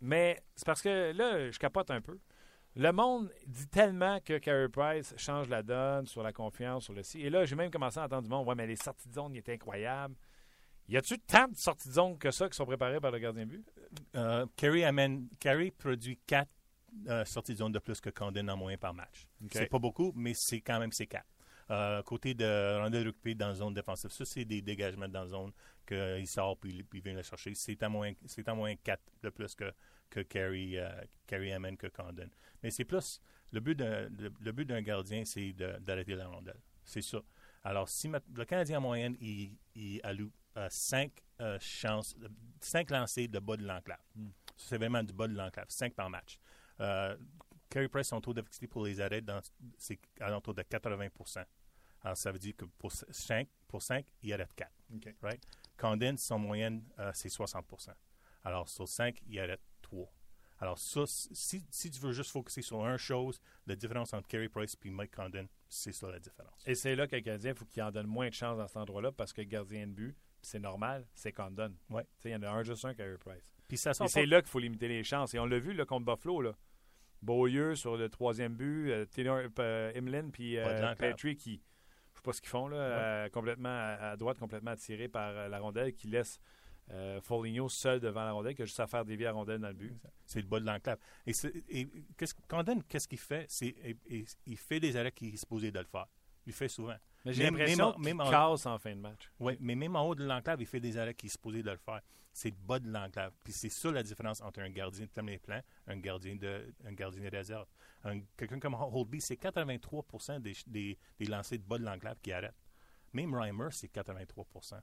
Mais c'est parce que là, je capote un peu. Le monde dit tellement que Carey Price change la donne sur la confiance, sur le ci. Et là, j'ai même commencé à entendre du monde. Ouais, mais les sorties de zone, il étaient incroyables. Y a-tu tant de sorties de zone que ça qui sont préparées par le gardien de but? Euh, Carey amène, Carey produit 4 sorties de zone de plus que Condon en moyen par match. C'est pas beaucoup, mais c'est quand même c'est 4. Euh, côté de rondelle occupée dans la zone défensive, ça, c'est des dégagements dans la zone qu'il sort puis, puis il vient le chercher. C'est en moins, c'est en moins 4 de plus que, que Carey, euh, amène que Condon. Mais c'est plus, le but d'un, le, le but d'un gardien, c'est d'arrêter la rondelle. C'est ça. Alors, si ma- le Canadien en moyenne, il, il alloue 5 chances, 5 lancers de bas de l'enclave. Ça, C'est vraiment du bas de l'enclave, 5 par match. Euh, Carey Price, son taux d'efficacité pour les arrêts, c'est à l'entour de 80 Alors, ça veut dire que pour 5, pour 5 il arrête 4. OK. Right? Condon, son moyenne, euh, c'est 60% Alors, sur 5, il arrête 3. Alors, ça, si, si tu veux juste focuser sur une chose, la différence entre Carey Price et Mike Condon, c'est ça la différence. Et c'est là que le Canadien, faut qu'il en donne moins de chance dans cet endroit-là parce que gardien de but, c'est normal, c'est Condon. Ouais. Il y en a un juste un, Carey Price. Puis ça Et c'est là qu'il faut limiter les chances. Et on l'a vu là, contre Buffalo. Là. Beaulieu sur le troisième but, euh, Taylor, euh, puis euh. Petrie qui, sais pas ce qu'ils font, là, euh, complètement à, à droite, complètement attiré par euh, la rondelle, qui laisse euh, Foligno seul devant la rondelle, qui a juste à faire dévier la rondelle dans le but. C'est le bas de l'enclave. Et, c'est- et qu'est-ce, Condon, qu'est-ce qu'il fait? C'est, il- fait des arrêts qu'il est supposé de le faire. Il le fait souvent. Mais j'ai l'impression qu'il en- casse en fin de match. Oui, mais même en haut de l'enclave, il fait des arrêts qu'il est supposé de le faire. C'est le bas de l'enclave. Puis c'est ça la différence entre un gardien de premier plan et un gardien de, un gardien de réserve. Un- quelqu'un comme Holtby, c'est 83 des, des, des lancers de bas de l'enclave qui arrêtent. Même Reimer, c'est 83%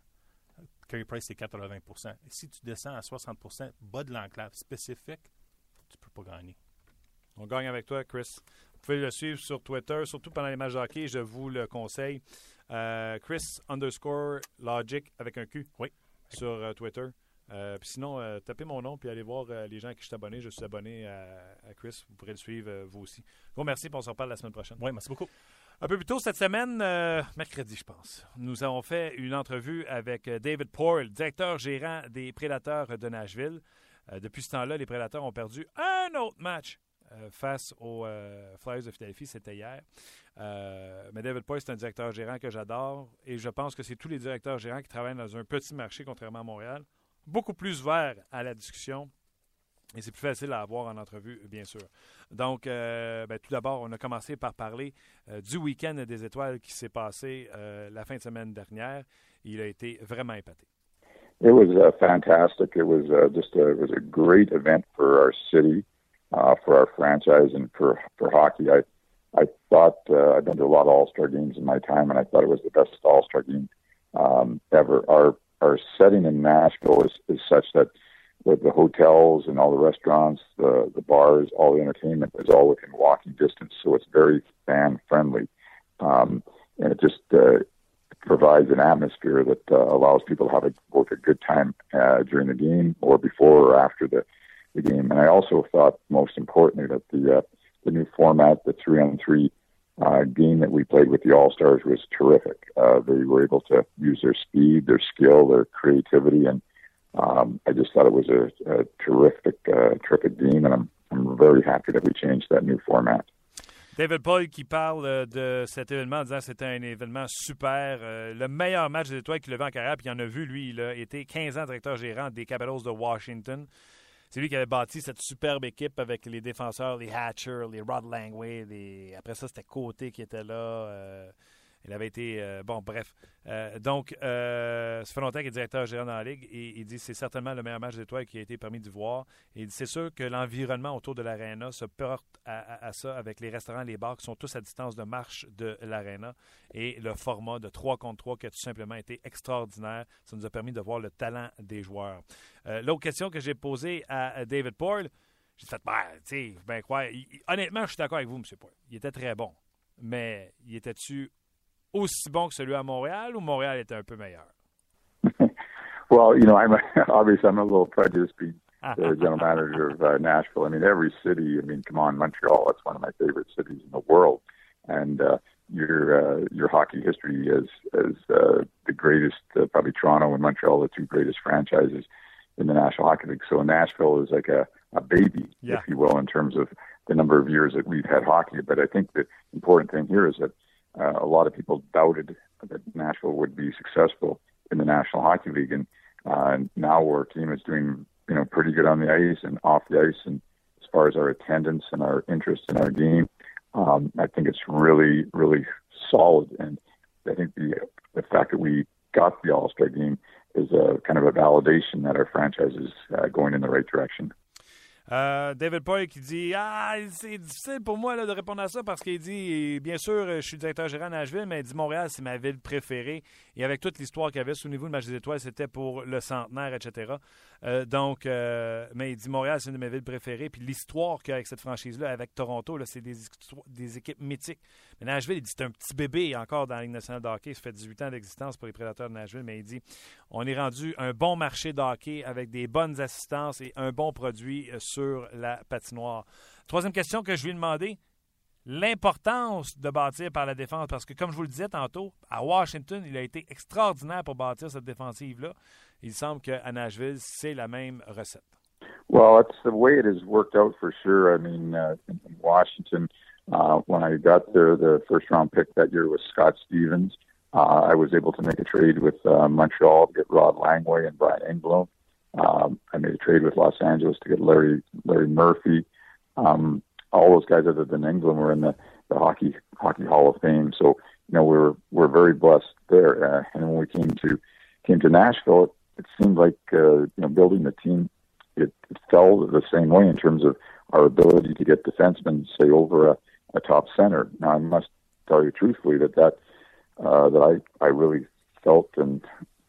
Carey Price, c'est 80 Et si tu descends à 60% bas de l'enclave spécifique, tu peux pas gagner. On gagne avec toi, Chris. Vous pouvez le suivre sur Twitter, surtout pendant les matchs de hockey, je vous le conseille. Euh, Chris underscore Logic avec un Q. Oui. Sur euh, Twitter. Euh, puis sinon, euh, tapez mon nom puis allez voir euh, les gens à qui je suis abonné. Je suis abonné à, à Chris. Vous pourrez le suivre vous aussi. Gros merci, puis on se reparle la semaine prochaine. Oui, merci beaucoup. Un peu plus tôt cette semaine, mercredi, je pense, nous avons fait une entrevue avec David Poyle, directeur gérant des Prédateurs de Nashville. Depuis ce temps-là, les Prédateurs ont perdu un autre match face aux euh, Flyers de Philadelphie. C'était hier. Euh, mais David Poyle, c'est un directeur gérant que j'adore et je pense que c'est tous les directeurs gérants qui travaillent dans un petit marché, contrairement à Montréal, beaucoup plus ouverts à la discussion. Et c'est plus facile à avoir en entrevue, bien sûr. Donc, euh, ben, tout d'abord, on a commencé par parler euh, du week-end des étoiles qui s'est passé euh, la fin de semaine dernière. Il a été vraiment épaté. It was uh, fantastic. It was uh, just a, it uh, for our franchise, and for for hockey. I I thought uh, I've been to a lot of All Star games in my time, and I thought it was the best All Star game um, ever. Our our setting in Nashville is, is such that with the hotels and all the restaurants, the the bars, all the entertainment is all within walking distance, so it's very fan friendly, um, and it just uh, provides an atmosphere that uh, allows people to have a, both a good time uh, during the game or before or after the, the game. And I also thought, most importantly, that the uh, the new format, the three on three uh, game that we played with the All Stars, was terrific. Uh, they were able to use their speed, their skill, their creativity, and um, I just thought it was a, a terrific, uh, terrific game. And I'm I'm very happy that we changed that new format. David Paul qui parle de cet événement en disant que c'était un événement super, euh, le meilleur match des étoiles qu'il a vu en carrière, puis il en a vu, lui, il a été 15 ans directeur gérant des Capitals de Washington. C'est lui qui avait bâti cette superbe équipe avec les défenseurs, les Hatcher, les Rod Langway. Les... Après ça, c'était Côté qui était là. euh, Il avait été. euh, bon, bref. Euh, donc, euh, ça fait est directeur général dans la Ligue et il dit c'est certainement le meilleur match d'étoiles qui a été permis d'y voir. Et il dit c'est sûr que l'environnement autour de l'aréna se porte à, ça avec les restaurants, les bars qui sont tous à distance de marche de l'aréna et le format de 3 contre 3 qui a tout simplement été extraordinaire. Ça nous a permis de voir le talent des joueurs. Euh, L'autre question que j'ai posée à David Poyle, j'ai fait, ben, tu sais, ben quoi. honnêtement, je suis d'accord avec vous, M. Poyle. Il était très bon. Mais il était-tu aussi bon que celui à Montréal ou Montréal était un peu meilleur? Well, you know, I'm obviously I'm a little prejudiced being the general manager of uh, Nashville. I mean, every city. I mean, come on, Montreal. That's one of my favorite cities in the world, and uh, your uh, your hockey history is is uh, the greatest. Uh, probably Toronto and Montreal, the two greatest franchises in the National Hockey League. So Nashville is like a a baby, Yeah. if you will, in terms of the number of years that we've had hockey. But I think the important thing here is that uh, a lot of people doubted that Nashville would be successful in the National Hockey League, and uh, now our team is doing you know pretty good on the ice and off the ice, and as far as our attendance and our interest in our game, um, I think it's really really solid, and I think the the fact that we got the All Star game is a kind of a validation that our franchise is uh, going in the right direction. Euh, David Poyle qui dit Ah, c'est difficile pour moi là, de répondre à ça parce qu'il dit Bien sûr, je suis directeur général à Nashville, mais il dit Montréal, c'est ma ville préférée. Et avec toute l'histoire qu'il y avait, souvenez-vous, le match des étoiles, c'était pour le centenaire, etc. Euh, donc, euh, mais il dit Montréal, c'est une de mes villes préférées. Puis l'histoire qu'il y a avec cette franchise-là, avec Toronto, là, c'est des, des équipes mythiques. Mais Nashville, il dit c'est un petit bébé encore dans la Ligue nationale de hockey. Ça fait 18 ans d'existence pour les prédateurs de Nashville, mais il dit on est rendu un bon marché de hockey avec des bonnes assistances et un bon produit euh, la patinoire. Troisième question que je lui ai demandé l'importance de bâtir par la défense, parce que comme je vous le disais tantôt, à Washington, il a été extraordinaire pour bâtir cette défensive-là. Il semble qu'à Nashville, c'est la même recette. Well, that's the way it has worked out for sure. I mean, uh, in in Washington, uh, when I got there, the first round pick that year was Scott Stevens. Uh, I was able to make a trade with uh, Montreal to get Rod Langway and Brian Engblom. Um, I made a trade with Los Angeles to get Larry Larry Murphy. Um, all those guys other than Engblom were in the, the hockey hockey Hall of Fame. So you know we're we're very blessed there. Uh, and when we came to came to Nashville, it, it seemed like uh, you know building the team it, it fell the same way in terms of our ability to get defensemen, say, over a, a top center. Now, I must tell you truthfully that that uh, that I I really felt and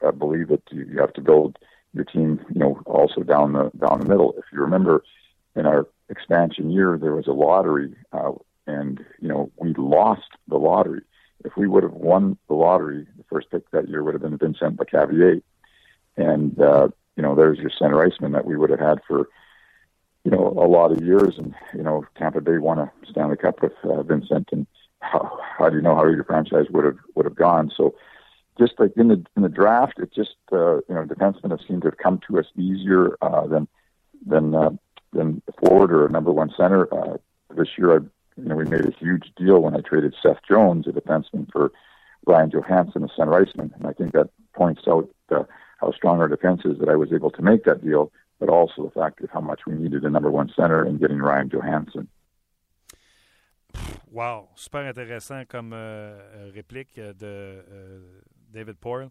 uh, believe that you, you have to build your team, you know, also down the down the middle. If you remember, in our expansion year, there was a lottery, uh, and you know we lost the lottery. If we would have won the lottery, the first pick that year would have been Vincent Bacavier, and uh, you know there's your center iceman that we would have had for you know a lot of years. And you know Tampa Bay won a Stanley Cup with uh, Vincent, and how, how do you know how your franchise would have would have gone? So just like in the in the draft, it just uh, you know defensemen have seemed to have come to us easier uh, than than uh, than forward or a number one center. Uh, this year, I you know we made a huge deal when I traded Seth Jones, a defenseman, for Ryan Johansson, a center iceman, and I think that points out uh, how strong our defense is that I was able to make that deal, but also the fact of how much we needed a number one center and getting Ryan Johansson. Wow, super intéressant comme euh, réplique de euh, David Poyle.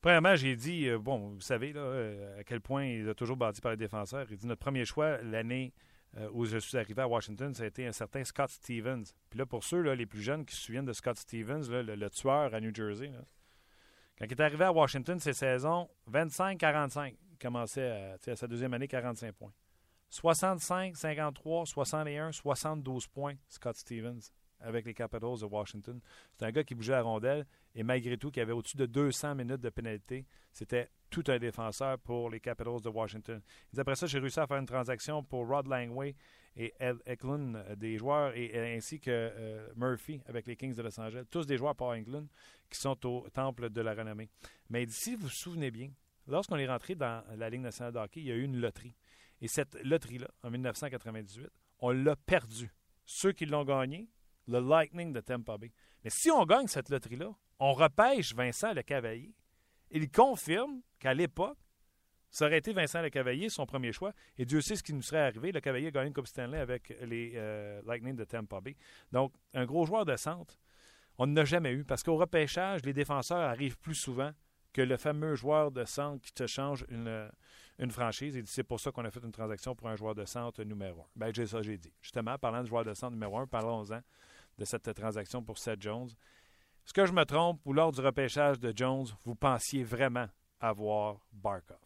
Premièrement, j'ai dit, euh, bon, vous savez là, euh, à quel point il a toujours bâti par les défenseurs. Il dit notre premier choix l'année euh, où je suis arrivé à Washington, ça a été un certain Scott Stevens. Puis là, pour ceux là, les plus jeunes qui se souviennent de Scott Stevens, le, tueur à New Jersey, quand il est arrivé à Washington, ces saisons 25-45, il commençait à sa deuxième année, 45 points. 65, 53, 61, 72 points, Scott Stevens, avec les Capitals de Washington. C'est un gars qui bougeait la rondelle et malgré tout, qui avait au-dessus de 200 minutes de pénalité. C'était tout un défenseur pour les Capitals de Washington. Après ça, j'ai réussi à faire une transaction pour Rod Langway et Ed Eklund, euh, des joueurs, et, ainsi que euh, Murphy avec les Kings de Los Angeles. Tous des joueurs par England qui sont au temple de la renommée. Mais si vous vous souvenez bien, lorsqu'on est rentré dans la Ligue nationale de hockey, il y a eu une loterie. Et cette loterie-là, en 1998, on l'a perdue. Ceux qui l'ont gagné, le Lightning de Tampa Bay. Mais si on gagne cette loterie-là, on repêche Vincent Le Cavalier. Il confirme qu'à l'époque, ça aurait été Vincent Le Cavalier, son premier choix. Et Dieu sait ce qui nous serait arrivé. Le Cavalier a gagné une Coupe Stanley avec les euh, Lightning de Tampa Bay. Donc, un gros joueur de centre. On n'a jamais eu. Parce qu'au repêchage, les défenseurs arrivent plus souvent que le fameux joueur de centre qui te change une, franchise. Et c'est pour ça qu'on a fait une transaction pour un joueur de centre numéro un. Ben, j'ai ça, j'ai dit. Justement, parlant de joueur de centre numéro un, parlons-en de cette transaction pour Seth Jones. Est-ce que je me trompe ou lors du repêchage de Jones, vous pensiez vraiment avoir Barkov?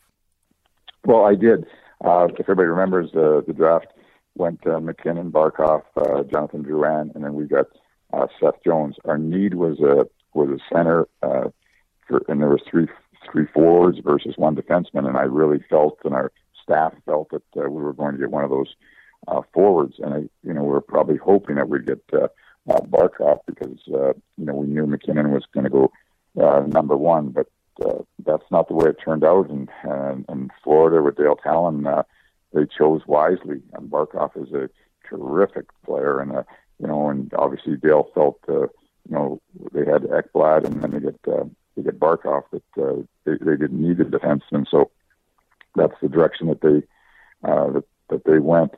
Well, I did. Uh, if everybody remembers, uh, the draft went uh, McKinnon, Barkov, uh, Jonathan Drouin, and then we got uh, Seth Jones. Our need was a was a center, uh, for, and there was three three forwards versus one defenseman, and I really felt, and our staff felt that we were going to get one of those forwards, and I, you know, we were probably hoping that we'd get uh, Barkov because uh, you know we knew McKinnon was going to go uh, number one, but uh, that's not the way it turned out. And and, and Florida with Dale Talon, uh, they chose wisely. And Barkov is a terrific player, and uh, you know, and obviously Dale felt uh, you know they had Ekblad, and then they get uh, they get Barkov that uh, they, they didn't need a defenseman, so that's the direction that they uh, that that they went.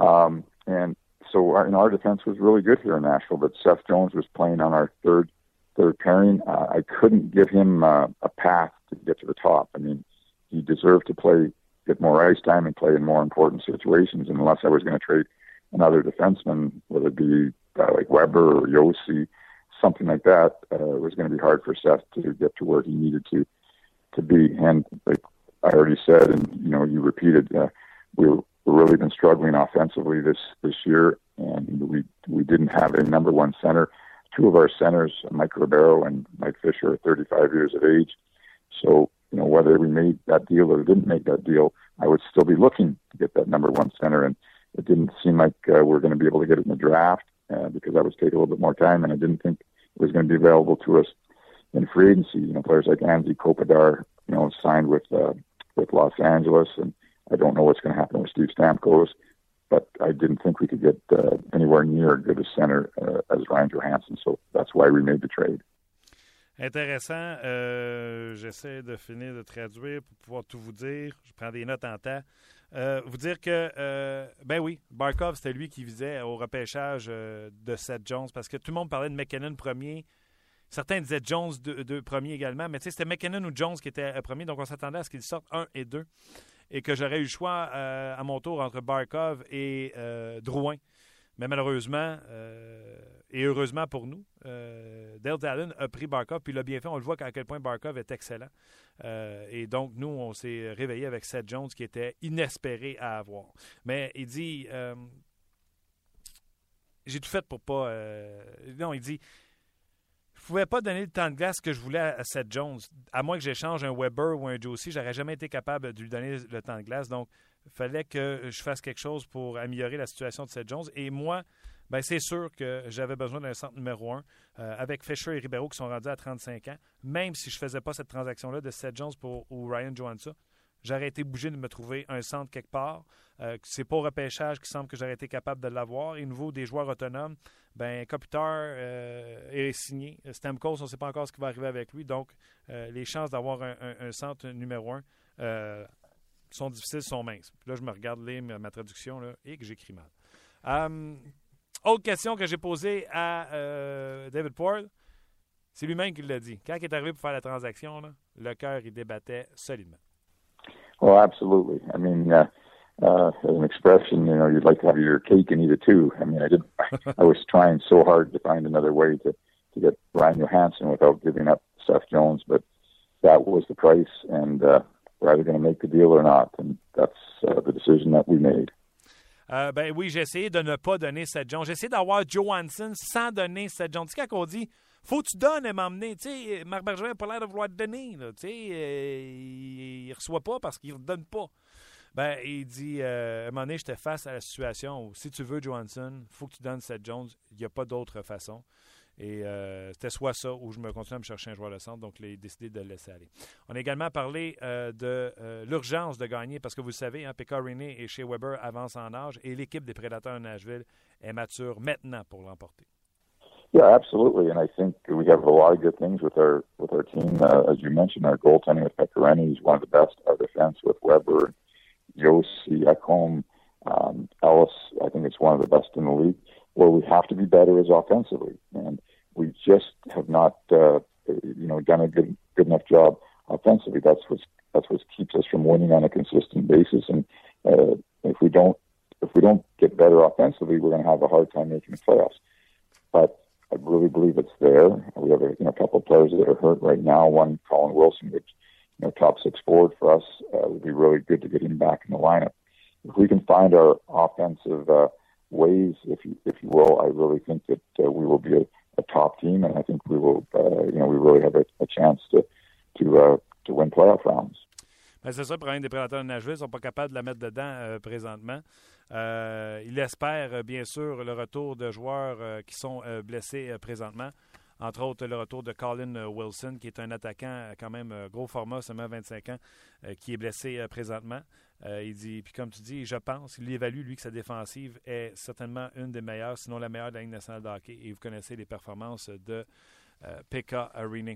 Um, and so our, you know, our defense was really good here in Nashville, but Seth Jones was playing on our third third pairing. Uh, I couldn't give him uh, a path to get to the top. I mean, he deserved to play, get more ice time, and play in more important situations. And unless I was going to trade another defenseman, whether it be uh, like Weber or Yossi, something like that, uh, it was going to be hard for Seth to get to where he needed to to be. And like I already said, and you know, you repeated, uh, we were really been struggling offensively this this year, and we we didn't have a number one center. Two of our centers, Mike Ribeiro and Mike Fisher, are 35 years of age. So you know whether we made that deal or didn't make that deal, I would still be looking to get that number one center, and it didn't seem like uh, we're going to be able to get it in the draft uh, because that was take a little bit more time, and I didn't think it was going to be available to us in free agency. You know, players like Anzi Kopitar, you know, signed with uh, with Los Angeles, and I don't know what's going to happen with Steve Stamkos, but I didn't think we could get uh, anywhere near good a center uh, as Ryan Johansson. So that's why we made the trade. Intéressant. Euh, J'essaie de finir de traduire pour pouvoir tout vous dire. Je prends des notes en temps. Euh, vous dire que, euh, ben oui, Barkov, c'était lui qui visait au repêchage euh, de Seth Jones parce que tout le monde parlait de McKinnon premier. Certains disaient Jones de, de premier également, mais c'était McKinnon ou Jones qui était premier, donc on s'attendait à ce qu'ils sortent un et deux et que j'aurais eu le choix euh, à mon tour entre Barkov et euh, Drouin. Mais malheureusement, euh, et heureusement pour nous, Dale Allen a pris Barkov, puis il l'a bien fait. On le voit à quel point Barkov est excellent. Et donc, nous, on s'est réveillé avec Seth Jones qui était inespéré à avoir. Mais il dit J'ai tout fait pour pas. non, il dit je pouvais pas donner le temps de glace que je voulais à Seth Jones. À moins que j'échange un Weber ou un Josie, j'aurais jamais été capable de lui donner le temps de glace. Donc, il fallait que je fasse quelque chose pour améliorer la situation de Seth Jones. Et moi, ben c'est sûr que j'avais besoin d'un centre numéro un euh, avec Fisher et Ribeiro qui sont rendus à 35 ans. Même si je faisais pas cette transaction-là de Seth Jones pour, ou Ryan Johansson, j'aurais été obligé de me trouver un centre quelque part. Euh, c'est pas au repêchage qui semble que j'aurais été capable de l'avoir. Et nouveau, des joueurs autonomes, ben Kopitar euh, est signé. Stamkos, on ne sait pas encore ce qui va arriver avec lui. Donc, euh, les chances d'avoir un, centre numéro un euh, sont difficiles, sont minces. Là, je me regarde lire ma, traduction là, et que j'écris mal. Autre question que j'ai posée à David Poord, c'est lui-même qui l'a dit. Quand il est arrivé pour faire la transaction, le cœur, il débattait solidement. Well, absolutely. I mean, uh, uh, as an expression, you know, you'd like to have your cake and eat it too. I mean, I did. I was trying so hard to find another way to to get Ryan Johansson without giving up Seth Jones, but that was the price, and uh, we're either going to make the deal or not, and that's uh, the decision that we made. Euh, ben oui, j'ai essayé de ne pas donner Seth Jones. J'ai essayé d'avoir Johansson sans donner Seth Jones. Tu sais, quand on dit faut que tu donnes et m'emmener. Tu sais, Marc Bergevin n'a pas l'air de vouloir te donner. Tu sais, euh, il ne reçoit pas parce qu'il ne donne pas. Ben, il dit, euh, à un j'étais face à la situation où si tu veux Johansson, il faut que tu donnes Seth Jones. Il n'y a pas d'autre façon. Et euh, c'était soit ça ou je me continuais à me chercher un joueur de centre, donc j'ai décidé de le laisser aller. On a également parlé euh, de euh, l'urgence de gagner parce que vous le savez, hein, Rinne et chez Weber avancent en âge et l'équipe des Prédateurs de Nashville est mature maintenant pour l'emporter. Yeah, absolutely, and I think we have a lot of good things with our with our team. Uh, as you mentioned, our goaltending with Pecorini is one of the best. Our defense with Weber, Yossi, Ekholm, um, Ellis, I think it's one of the best in the league. Where we have to be better is offensively, and we just have not, uh, you know, done a good good enough job offensively. That's what that's what keeps us from winning on a consistent basis. And uh, if we don't if we don't get better offensively, we're going to have a hard time making the playoffs. But I really believe it's there. We have a you know, a couple of players that are hurt right now. One, Colin Wilson, which you know, top six forward for us, uh, would be really good to get him back in the lineup. If we can find our offensive uh, ways, if you if you will, I really think that uh, we will be a, a top team, and I think we will, uh, you know, we really have a, a chance to to uh, to win playoff rounds. Ben, c'est ça le problème des prédateurs de Nashville. Ils ne sont pas capables de la mettre dedans euh, présentement. Euh, il espère, euh, bien sûr, le retour de joueurs euh, qui sont blessés présentement. Entre autres, le retour de Colin Wilson, qui est un attaquant quand même gros format, seulement 25 ans, qui est blessé présentement. il dit, puis comme tu dis, je pense, il évalue, lui, que sa défensive est certainement une des meilleures, sinon la meilleure de la Ligue nationale de hockey. Et vous connaissez les performances de Pekka Arena.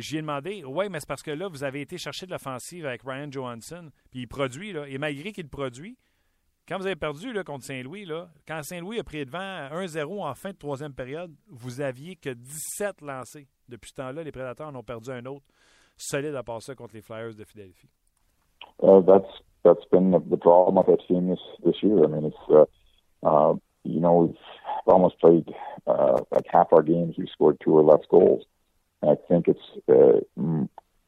J'y ai demandé, oui, mais c'est parce que là, vous avez été chercher de l'offensive avec Ryan Johansson, puis il produit, là, et malgré qu'il produit, quand vous avez perdu contre Saint-Louis, quand Saint-Louis a pris devant 1-0 en fin de troisième période, vous aviez que 17 lancés. Depuis ce temps-là, les Prédateurs en ont perdu un autre solide à part ça contre les Flyers de Philadelphie. Uh, that's that's been the, the problem with that team this this year. I mean, it's uh, uh, you know we've almost played uh, like half our games we scored two or less goals. And I think it's uh,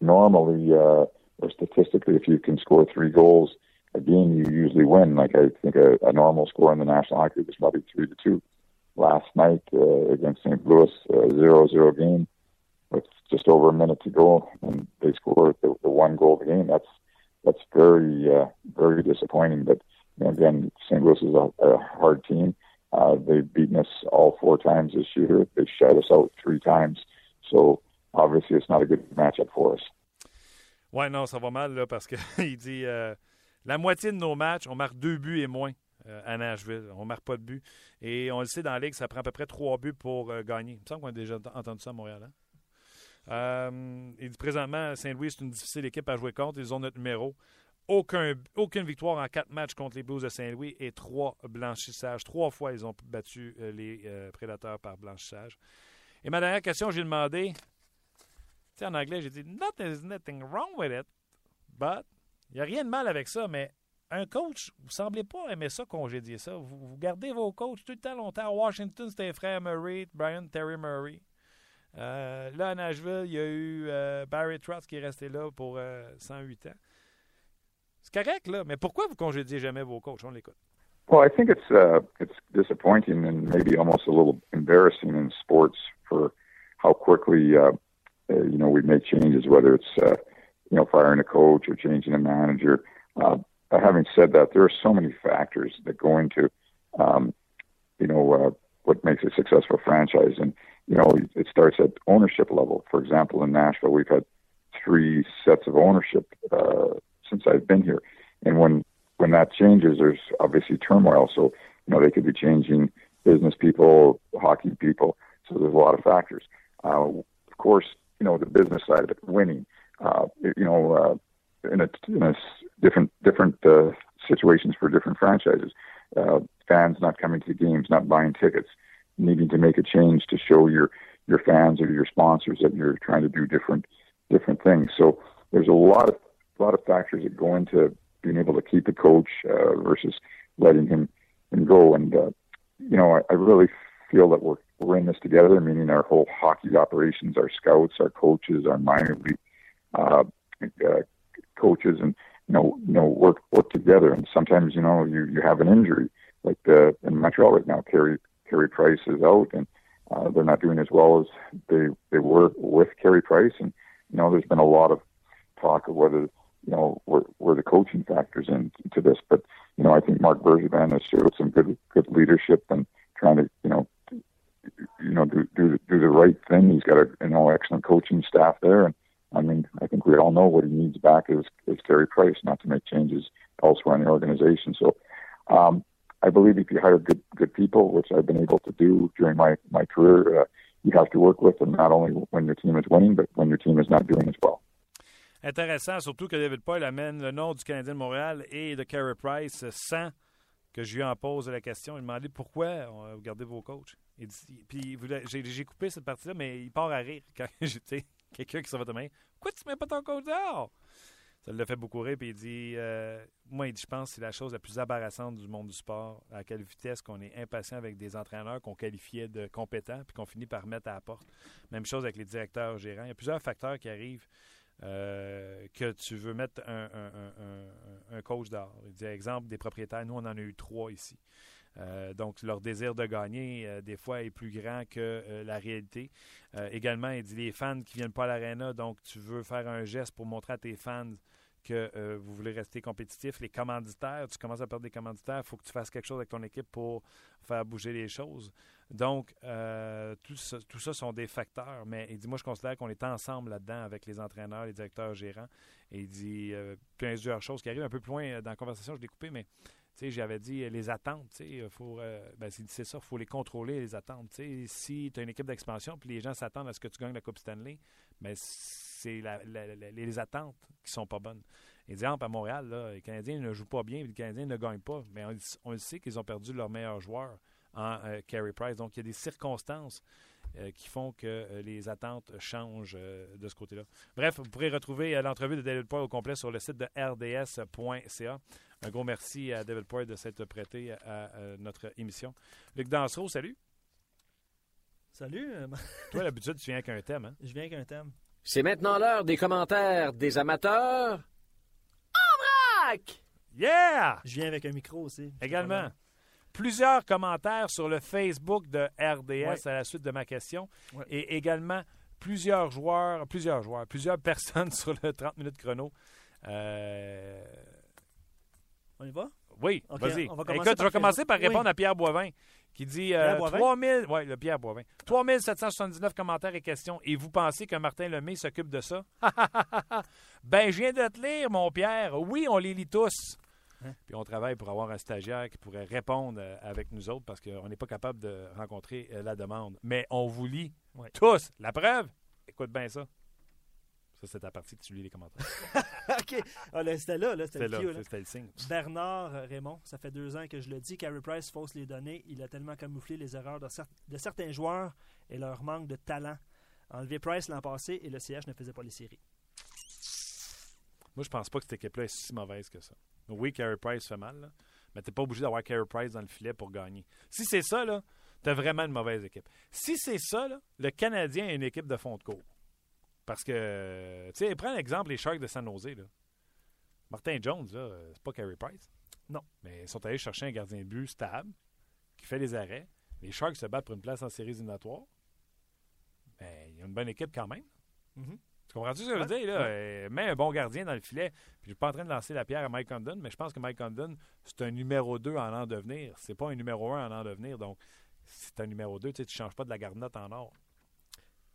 normally uh, or statistically, if you can score three goals a game, you usually win. Like I think a, a normal score in the National Hockey League is probably three to two. Last night uh, against St. Louis, uh, zero zero game with just over a minute to go, and they scored the, the one goal of the game. That's that's very uh, very disappointing. But you know, again, St. Louis is a, a hard team. Uh, they've beaten us all four times this year. They've shut us out three times. So obviously, it's not a good matchup for us. Ouais, non, ça va mal là, parce qu'il dit euh, la moitié de nos matchs, on marque deux buts et moins euh, à Nashville. On ne marque pas de buts. Et on le sait dans la Ligue, ça prend à peu près trois buts pour euh, gagner. Il me semble qu'on a déjà entendu ça à Montréal. Hein? Euh, présentement, Saint-Louis, c'est une difficile équipe à jouer contre. Ils ont notre numéro aucun, aucune victoire en quatre matchs contre les Blues de Saint-Louis et trois blanchissages. Trois fois, ils ont battu les Prédateurs par blanchissage. Et ma dernière question, j'ai demandé, en anglais, j'ai dit nothing wrong with it, but il n'y a rien de mal avec ça, mais un coach, vous ne semblez pas aimer ça, congédier ça. Vous, gardez vos coachs tout le temps longtemps. À Washington, c'était frère Murray, Brian Terry Murray. Euh, là, à Nashville, il y a eu Barry Trotz qui est resté là pour 108 ans. C'est correct, là, mais pourquoi vous congédiez jamais vos coachs? On l'écoute. Well, I think it's uh, it's disappointing and maybe almost a little embarrassing in sports for how quickly uh, uh, you know we make changes, whether it's uh, you know firing a coach or changing a manager. Uh, having said that, there are so many factors that go into um, you know uh, what makes a successful franchise, and you know it starts at ownership level. For example, in Nashville, we've had three sets of ownership uh, since I've been here. And when when that changes, there's obviously turmoil. So you know they could be changing business people, hockey people. So there's a lot of factors. Uh, of course, you know the business side of it, winning. Uh, you know, uh, in a, in a different different uh, situations for different franchises. Uh, fans not coming to the games, not buying tickets, needing to make a change to show your your fans or your sponsors that you're trying to do different different things. So there's a lot of a lot of factors that go into being able to keep a coach uh, versus letting him him go. And uh, you know, I, I really feel that we're we're in this together. Meaning our whole hockey operations, our scouts, our coaches, our minor league uh, uh, coaches, and you know, you know, work work together. And sometimes you know you you have an injury, like the in Montreal right now, Carey Carey Price is out, and uh, they're not doing as well as they they were with Carey Price. And you know, there's been a lot of talk of whether you know, where, where the coaching factors in into this. But, you know, I think Mark Bergevin has showed some good, good leadership and trying to, you know, you know, do, do, do the right thing. He's got a, you know, excellent coaching staff there. And I mean, I think we all know what he needs back is, is Terry Price, not to make changes elsewhere in the organization. So, um, I believe if you hire good, good people, which I've been able to do during my, my career, uh, you have to work with them not only when your team is winning, but when your team is not doing as well. Intéressant, surtout que David Paul amène le nom du Canadien de Montréal et de Carey Price sans que je lui en pose la question. Il m'a demandé pourquoi vous gardez vos coachs. J'ai coupé cette partie-là, mais il part à rire quand j'étais quelqu'un qui s'en va de main. Pourquoi tu mets pas ton coach dehors? Ça l'a fait beaucoup rire, puis il dit euh, Moi, il dit, je pense que c'est la chose la plus embarrassante du monde du sport, à quelle vitesse qu'on est impatient avec des entraîneurs qu'on qualifiait de compétents, puis qu'on finit par mettre à la porte. Même chose avec les directeurs gérants. Il y a plusieurs facteurs qui arrivent euh, que tu veux mettre un, un- un- un- coach dit, exemple, des propriétaires, nous, on en a eu trois ici. Euh, donc, leur désir de gagner, euh, des fois, est plus grand que euh, la réalité. Également, il dit les fans qui viennent pas à l'aréna, donc tu veux faire un geste pour montrer à tes fans que vous voulez rester compétitif. Les commanditaires, tu commences à perdre des commanditaires, il faut que tu fasses quelque chose avec ton équipe pour faire bouger les choses. Donc, tout, ça, tout ça sont des facteurs, mais il dit, moi, je considère qu'on est ensemble là-dedans avec les entraîneurs, les directeurs gérants. Et il dit plusieurs choses qui arrivent un peu plus loin dans la conversation, je l'ai coupé, mais j'avais dit les attentes, faut, euh, ben, c'est ça, il faut les contrôler, les attentes. Si tu as une équipe d'expansion puis les gens s'attendent à ce que tu gagnes la Coupe Stanley, ben, c'est les attentes qui sont pas bonnes. Exemple, à Montréal, les Canadiens ne jouent pas bien, les Canadiens ne gagnent pas. Mais on, le sait qu'ils ont perdu leur meilleur joueur en euh, Carey Price. Donc, il y a des circonstances euh, qui font que euh, les attentes changent euh, de ce côté-là. Bref, vous pourrez retrouver l'entrevue de David Poyle au complet sur le site de rds.ca. Un gros merci à David Poyle de s'être prêté à, notre émission. Luc Dansereau, salut. Salut, Toi, l'habitude, tu viens avec un thème. Hein? je viens avec un thème. C'est maintenant l'heure des commentaires des amateurs. En vrac! Yeah! Je viens avec un micro aussi. Également. Plusieurs commentaires sur le Facebook de RDS à la suite de ma question. Et également plusieurs joueurs, plusieurs joueurs, plusieurs personnes sur le 30 minutes chrono. Euh, On y va? Oui, Ok, vas-y. on va commencer Écoute, je vais commencer par répondre Oui. à Pierre Boivin qui dit euh, Pierre Boivin? 3000, ouais, le Pierre Boivin. 3779 commentaires et questions. Et vous pensez que Martin Lemay s'occupe de ça? ben, je viens de te lire, mon Pierre. Oui, on les lit tous. Hein? Puis on travaille pour avoir un stagiaire qui pourrait répondre euh, avec nous autres parce qu'on n'est pas capable de rencontrer euh, la demande. Mais on vous lit Ouais. tous. La preuve? Écoute bien ça. Ça, c'est ta partie que tu lis les commentaires. OK. Ah, là, c'était là, là c'était le c'était signe. Bernard euh, Raymond, ça fait deux ans que je le dis, Carey Price fausse les données. Il a tellement camouflé les erreurs de, cer- de certains joueurs et leur manque de talent. Enlevé Price l'an passé et le CH ne faisait pas les séries. Moi, je pense pas que cette équipe-là est si mauvaise que ça. Oui, Carey Price fait mal, là, mais t'es pas obligé d'avoir Carey Price dans le filet pour gagner. Si c'est ça, là, t'as vraiment une mauvaise équipe. Si c'est ça, là, le Canadien a une équipe de fond de cours. Parce que, tu sais, prends l'exemple les Sharks de San Jose, là. Martin Jones, là, c'est pas Carey Price. Non. Mais ils sont allés chercher un gardien de but stable, qui fait les arrêts. Les Sharks se battent pour une place en séries éliminatoires. Ben, il y a une bonne équipe quand même. Mhm. Tu comprends-tu ce que je veux Ouais, dire? Là? Euh, mets un bon gardien dans le filet. Puis je suis pas en train de lancer la pierre à Mike Condon, mais je pense que Mike Condon, c'est un numéro 2 en l'an devenir. C'est pas un numéro 1 en l'an devenir. Donc, si c'est un numéro 2, tu ne changes pas de la garnotte en or,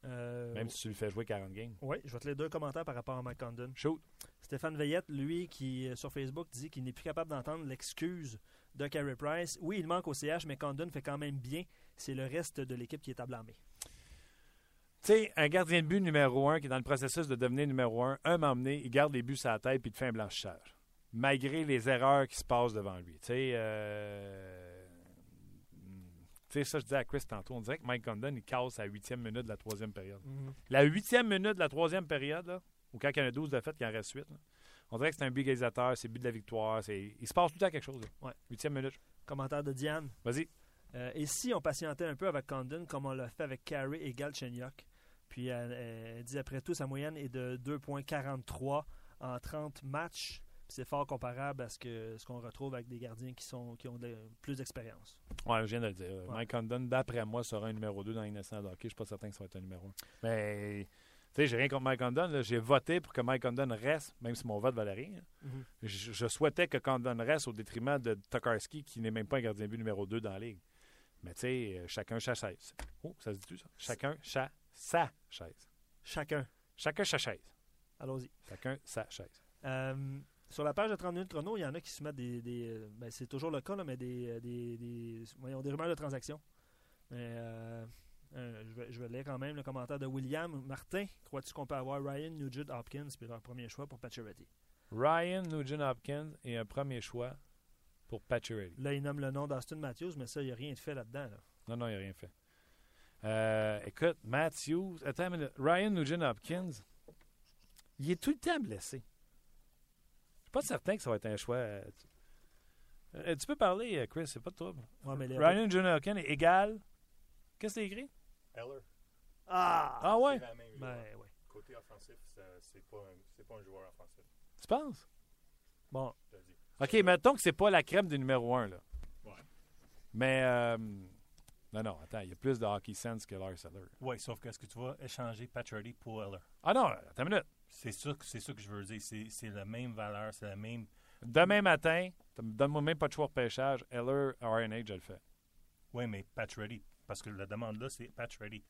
Euh, même si tu lui fais jouer 40 games. Oui, je vais te lire deux commentaires par rapport à Mike Condon. Shoot. Stéphane Veillette, lui, qui euh, sur Facebook dit qu'il n'est plus capable d'entendre l'excuse de Carey Price. Oui, il manque au CH, mais Condon fait quand même bien. C'est le reste de l'équipe qui est à blâmer. Tu sais, un gardien de but numéro 1 qui est dans le processus de devenir numéro 1, un m'emmener, il garde les buts sur la tête puis il te fait un blanchissage. Malgré les erreurs qui se passent devant lui. Tu sais, euh, ça, je disais à Chris tantôt, on dirait que Mike Condon, il casse à la huitième minute de la troisième période. La huitième minute de la troisième période, là, ou quand il y en a 12 de fait, qu'il en reste 8, là, on dirait que c'est un but égalisateur, c'est le but de la victoire. c'est- Il se passe tout le temps quelque chose. là. Ouais. Huitième minute. Commentaire de Diane. Vas-y. Euh, et si on patientait un peu avec Condon, comme on l'a fait avec Carey et Galchenyuk? Puis elle, elle dit après tout, sa moyenne est de 2,43 en 30 matchs. C'est fort comparable à ce que ce qu'on retrouve avec des gardiens qui sont qui ont de- plus d'expérience. Ouais, je viens de le dire. Ouais. Mike Condon, d'après moi, sera un numéro 2 dans les nationales de hockey. Je suis pas certain que ça va être un numéro 1. Mais, tu sais, j'ai rien contre Mike Condon. J'ai voté pour que Mike Condon reste, même si mon vote valait rien. Mhm. Je, je souhaitais que Condon reste au détriment de Tokarski, qui n'est même pas un gardien but numéro 2 dans la ligue. Mais, tu sais, euh, chacun sa chaise. Oh, ça se dit-tu, ça? Chacun cha- sa chaise. Chacun. Chacun sa chaise. Allons-y. Chacun sa chaise. Euh, sur la page de 30 minutes chrono, il y en a qui se mettent des. des, euh, ben, c'est toujours le cas, là, mais des, euh, des, des, voyons, des rumeurs de transactions. Mais, euh, euh, je, vais, je vais lire quand même le commentaire de William. Martin, crois-tu qu'on peut avoir Ryan Nugent Hopkins puis leur premier choix pour Pacioretty? Ryan Nugent Hopkins et un premier choix pour Pacioretty. Là, il nomme le nom d'Austin Matthews, mais ça, il n'y a rien de fait là-dedans. là. Non, non, il n'a rien fait. Euh, écoute, Matthews, attends une minute. Ryan Nugent-Hopkins, il est tout le temps blessé. Je suis pas certain que ça va être un choix. Euh, tu peux parler, euh, Chris, c'est pas de trouble. Ouais, mais Ryan Nugent-Hopkins est égal. Qu'est-ce que c'est écrit? Heller. Ah! Ah ouais? C'est la même Ben, ouais. Côté offensif, c'est pas, un- pas un joueur offensif. Tu penses? Bon. OK, mettons que c'est pas la crème du numéro 1, là. Ouais. Mais, euh, non, non, attends, il y a plus de hockey sense que Lars Eller. Oui, sauf que est-ce que tu vas échanger Patrick pour Heller? Ah non, attends une minute. C'est ça, que- c'est ça que je veux dire. C'est, c'est la même valeur, c'est la même. Demain matin, donne-moi même pas de choix de pêchage. Eller, RNH, je le fais. Oui, mais Patch Ready. Parce que la demande là, c'est Patch Ready.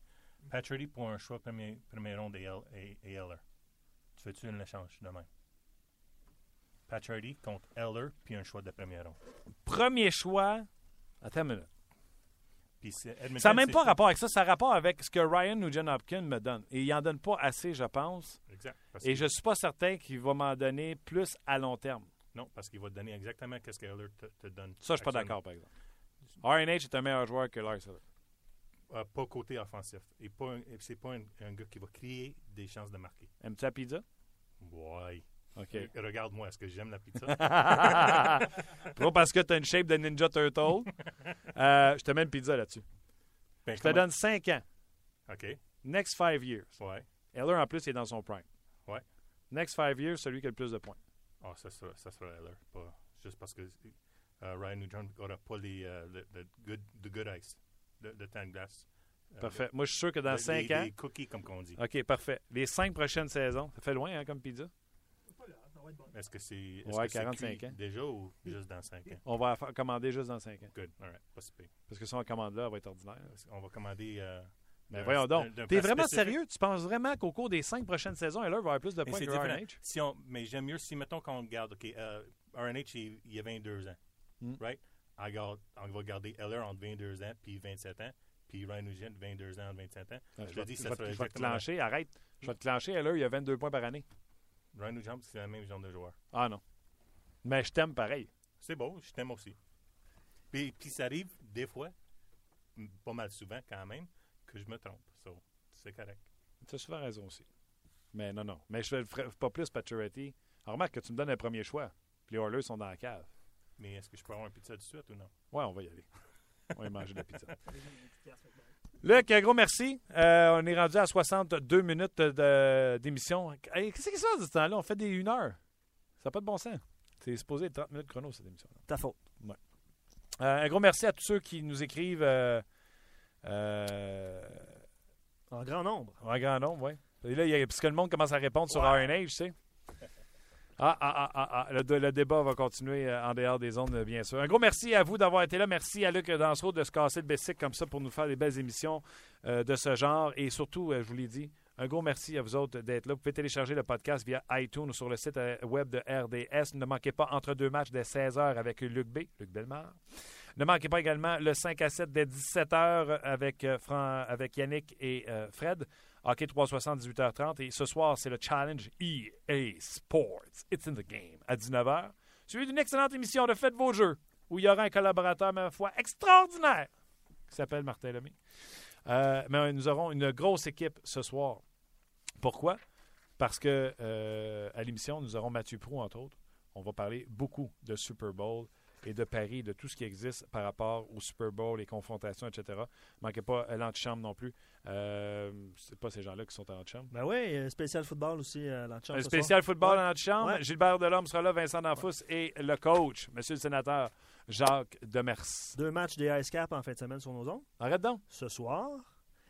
Patch Ready pour un choix premier, premier ronde et. Tu fais-tu un échange demain? Patch Ready contre Heller, puis un choix de premier ronde. Premier choix. Attends une minute. Ça n'a même pas rapport avec ça. Ça a rapport avec ce que Ryan Nugent-Hopkins me donne. Et il n'en donne pas assez, je pense. Exact. Et que- je ne suis pas certain qu'il va m'en donner plus à long terme. Non, parce qu'il va te donner exactement ce que Heller te, te donne. Ça, je suis pas d'accord, par exemple. RNH est un meilleur joueur que Lars Eller. Euh, pas côté offensif. Et pas un- et c'est pas un, un gars qui va créer des chances de marquer. Aimes-tu la pizza? Ouais. OK. Regarde-moi, est-ce que j'aime la pizza? Pas parce que tu as une shape de Ninja Turtle. Euh, je te mets une pizza là-dessus. Ben, Je te comment- donne 5 ans. OK. Next 5 years. Ouais. Eller, en plus, il est dans son prime. Ouais. Next 5 years, celui qui a le plus de points. Ah, ça sera, ça sera Heller. Pas, juste parce que euh, Ryan Nugent n'aura pas les, euh, le, le good, the good ice, le, le temps de glace. Parfait. Moi, je suis sûr que dans le- 5 les- ans. Les cookies, comme qu'on dit. OK, parfait. Les 5 prochaines saisons. Ça fait loin, hein, comme pizza? Est-ce que c'est est Ouais, que c'est 45 cuit ans. déjà ou juste dans 5 ans? On va commander juste dans 5 ans. Good. All right. Pas si pire. Parce que si on commande là, elle va être ordinaire. On va commander. Euh, Mais d'un- voyons donc. T'es vraiment spécifique. sérieux? Tu penses vraiment qu'au cours des 5 prochaines saisons, Eller va avoir plus de points que. RNH? Si on, mais j'aime mieux si, mettons, qu'on regarde, OK, euh, RNH, il, il a 22 ans, Mm. right? On, garde- on va garder Heller entre 22 ans puis 27 ans, puis Ryan Nugent, 22 ans entre 27 ans. Ah, je Je te vais, dis, je ça vais- sera je vais te clencher, arrête. Je vais te clencher, Eller, il a 22 points par année. Ryan Nugent, c'est le même genre de joueur. Ah non. Mais je t'aime pareil. C'est beau, je t'aime aussi. Puis, puis ça arrive des fois, pas mal souvent quand même, que je me trompe. So, c'est correct. Tu as souvent raison aussi. Mais non, non. Mais je ne ferai pas plus Pacioretty. Alors, remarque que tu me donnes un premier choix. Puis les Oilers sont dans la cave. Mais est-ce que je peux avoir un pizza tout de suite ou non? Ouais, on va y aller. On va y manger de la pizza. Luc, un gros merci. Euh, on est rendu à 62 minutes d'émission. Hey, Qu'est-ce se passe de ce temps-là? On fait des 1 heure. Ça n'a pas de bon sens. C'est supposé être 30 minutes chrono, cette émission. ta faute. Euh, un gros merci à tous ceux qui nous écrivent euh, euh, En grand nombre. en grand nombre, oui. Et là, il y a- parce que le monde commence à répondre sur Ouais. RNH, tu sais. Ah, ah, ah, ah, ah. Le, le débat va continuer euh, en dehors des ondes, bien sûr. Un gros merci à vous d'avoir été là. Merci à Luc Dansereau de se casser le bessic comme ça pour nous faire des belles émissions euh, de ce genre. Et surtout, euh, je vous l'ai dit, un gros merci à vous autres d'être là. Vous pouvez télécharger le podcast via iTunes ou sur le site euh, web de RDS. Ne manquez pas entre deux matchs dès 16h avec Luc B, Luc Bellemare. Ne manquez pas également le 5 à 7 dès 17h avec, euh, Fran- avec Yannick et euh, Fred. Hockey 360, 18h30. Et ce soir, c'est le challenge EA Sports. It's in the game à 19h. Suivi d'une excellente émission de Faites vos jeux où il y aura un collaborateur, ma foi, extraordinaire qui s'appelle Martin Lemay. Euh, mais nous aurons une grosse équipe ce soir. Pourquoi? Parce que euh, à l'émission, nous aurons Mathieu Prou, entre autres. On va parler beaucoup de Super Bowl et de Paris, de tout ce qui existe par rapport au Super Bowl, les confrontations, etc. Manquez pas euh, l'antichambre non plus. Euh, c'est pas ces gens-là qui sont en antichambre. Ben oui, un spécial football aussi euh, champ Un ce spécial football Ouais. en antichambre. Ouais. Gilbert Delhomme sera là, Vincent Danfous et le coach, monsieur le sénateur Jacques Demers. Deux matchs des Ice Cap en fin de semaine sur nos ondes. Arrête donc. Ce soir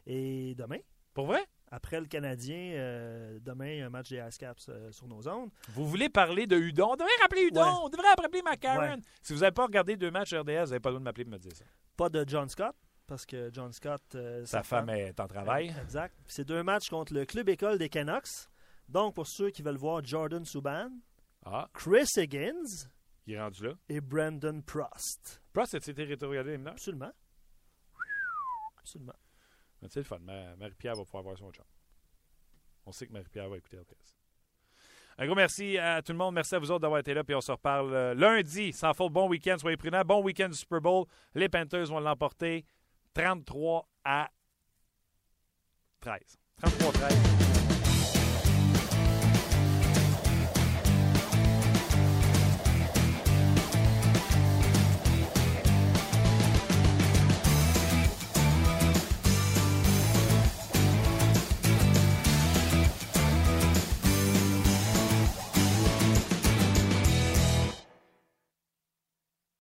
et demain. Pour vrai? Après le Canadien, euh, demain, un match des Ice Caps euh, sur nos ondes. Vous voulez parler de Hudon? On devrait rappeler Hudon. Ouais. On devrait rappeler McCarron. Ouais. Si vous n'avez pas regardé deux matchs RDS, vous n'avez pas le droit de m'appeler et de me dire ça. Pas de John Scott, parce que John Scott. euh, Sa femme est en travail. Exact. C'est deux matchs contre le club école des Canucks. Donc, pour ceux qui veulent voir Jordan Subban, Ah, Chris Higgins il est rendu là. et Brandon Prost. Prost, territorialisé les mineurs. Absolument. Absolument. C'est le fun. Ma- Marie-Pierre va pouvoir voir son chum. On sait que Marie-Pierre va écouter RDS. Un gros merci à tout le monde. Merci à vous autres d'avoir été là. Puis on se reparle euh, lundi. Sans faute, bon week-end. Soyez prudents. Bon week-end du Super Bowl. Les Panthers vont l'emporter 33 à 33-13. 33-13.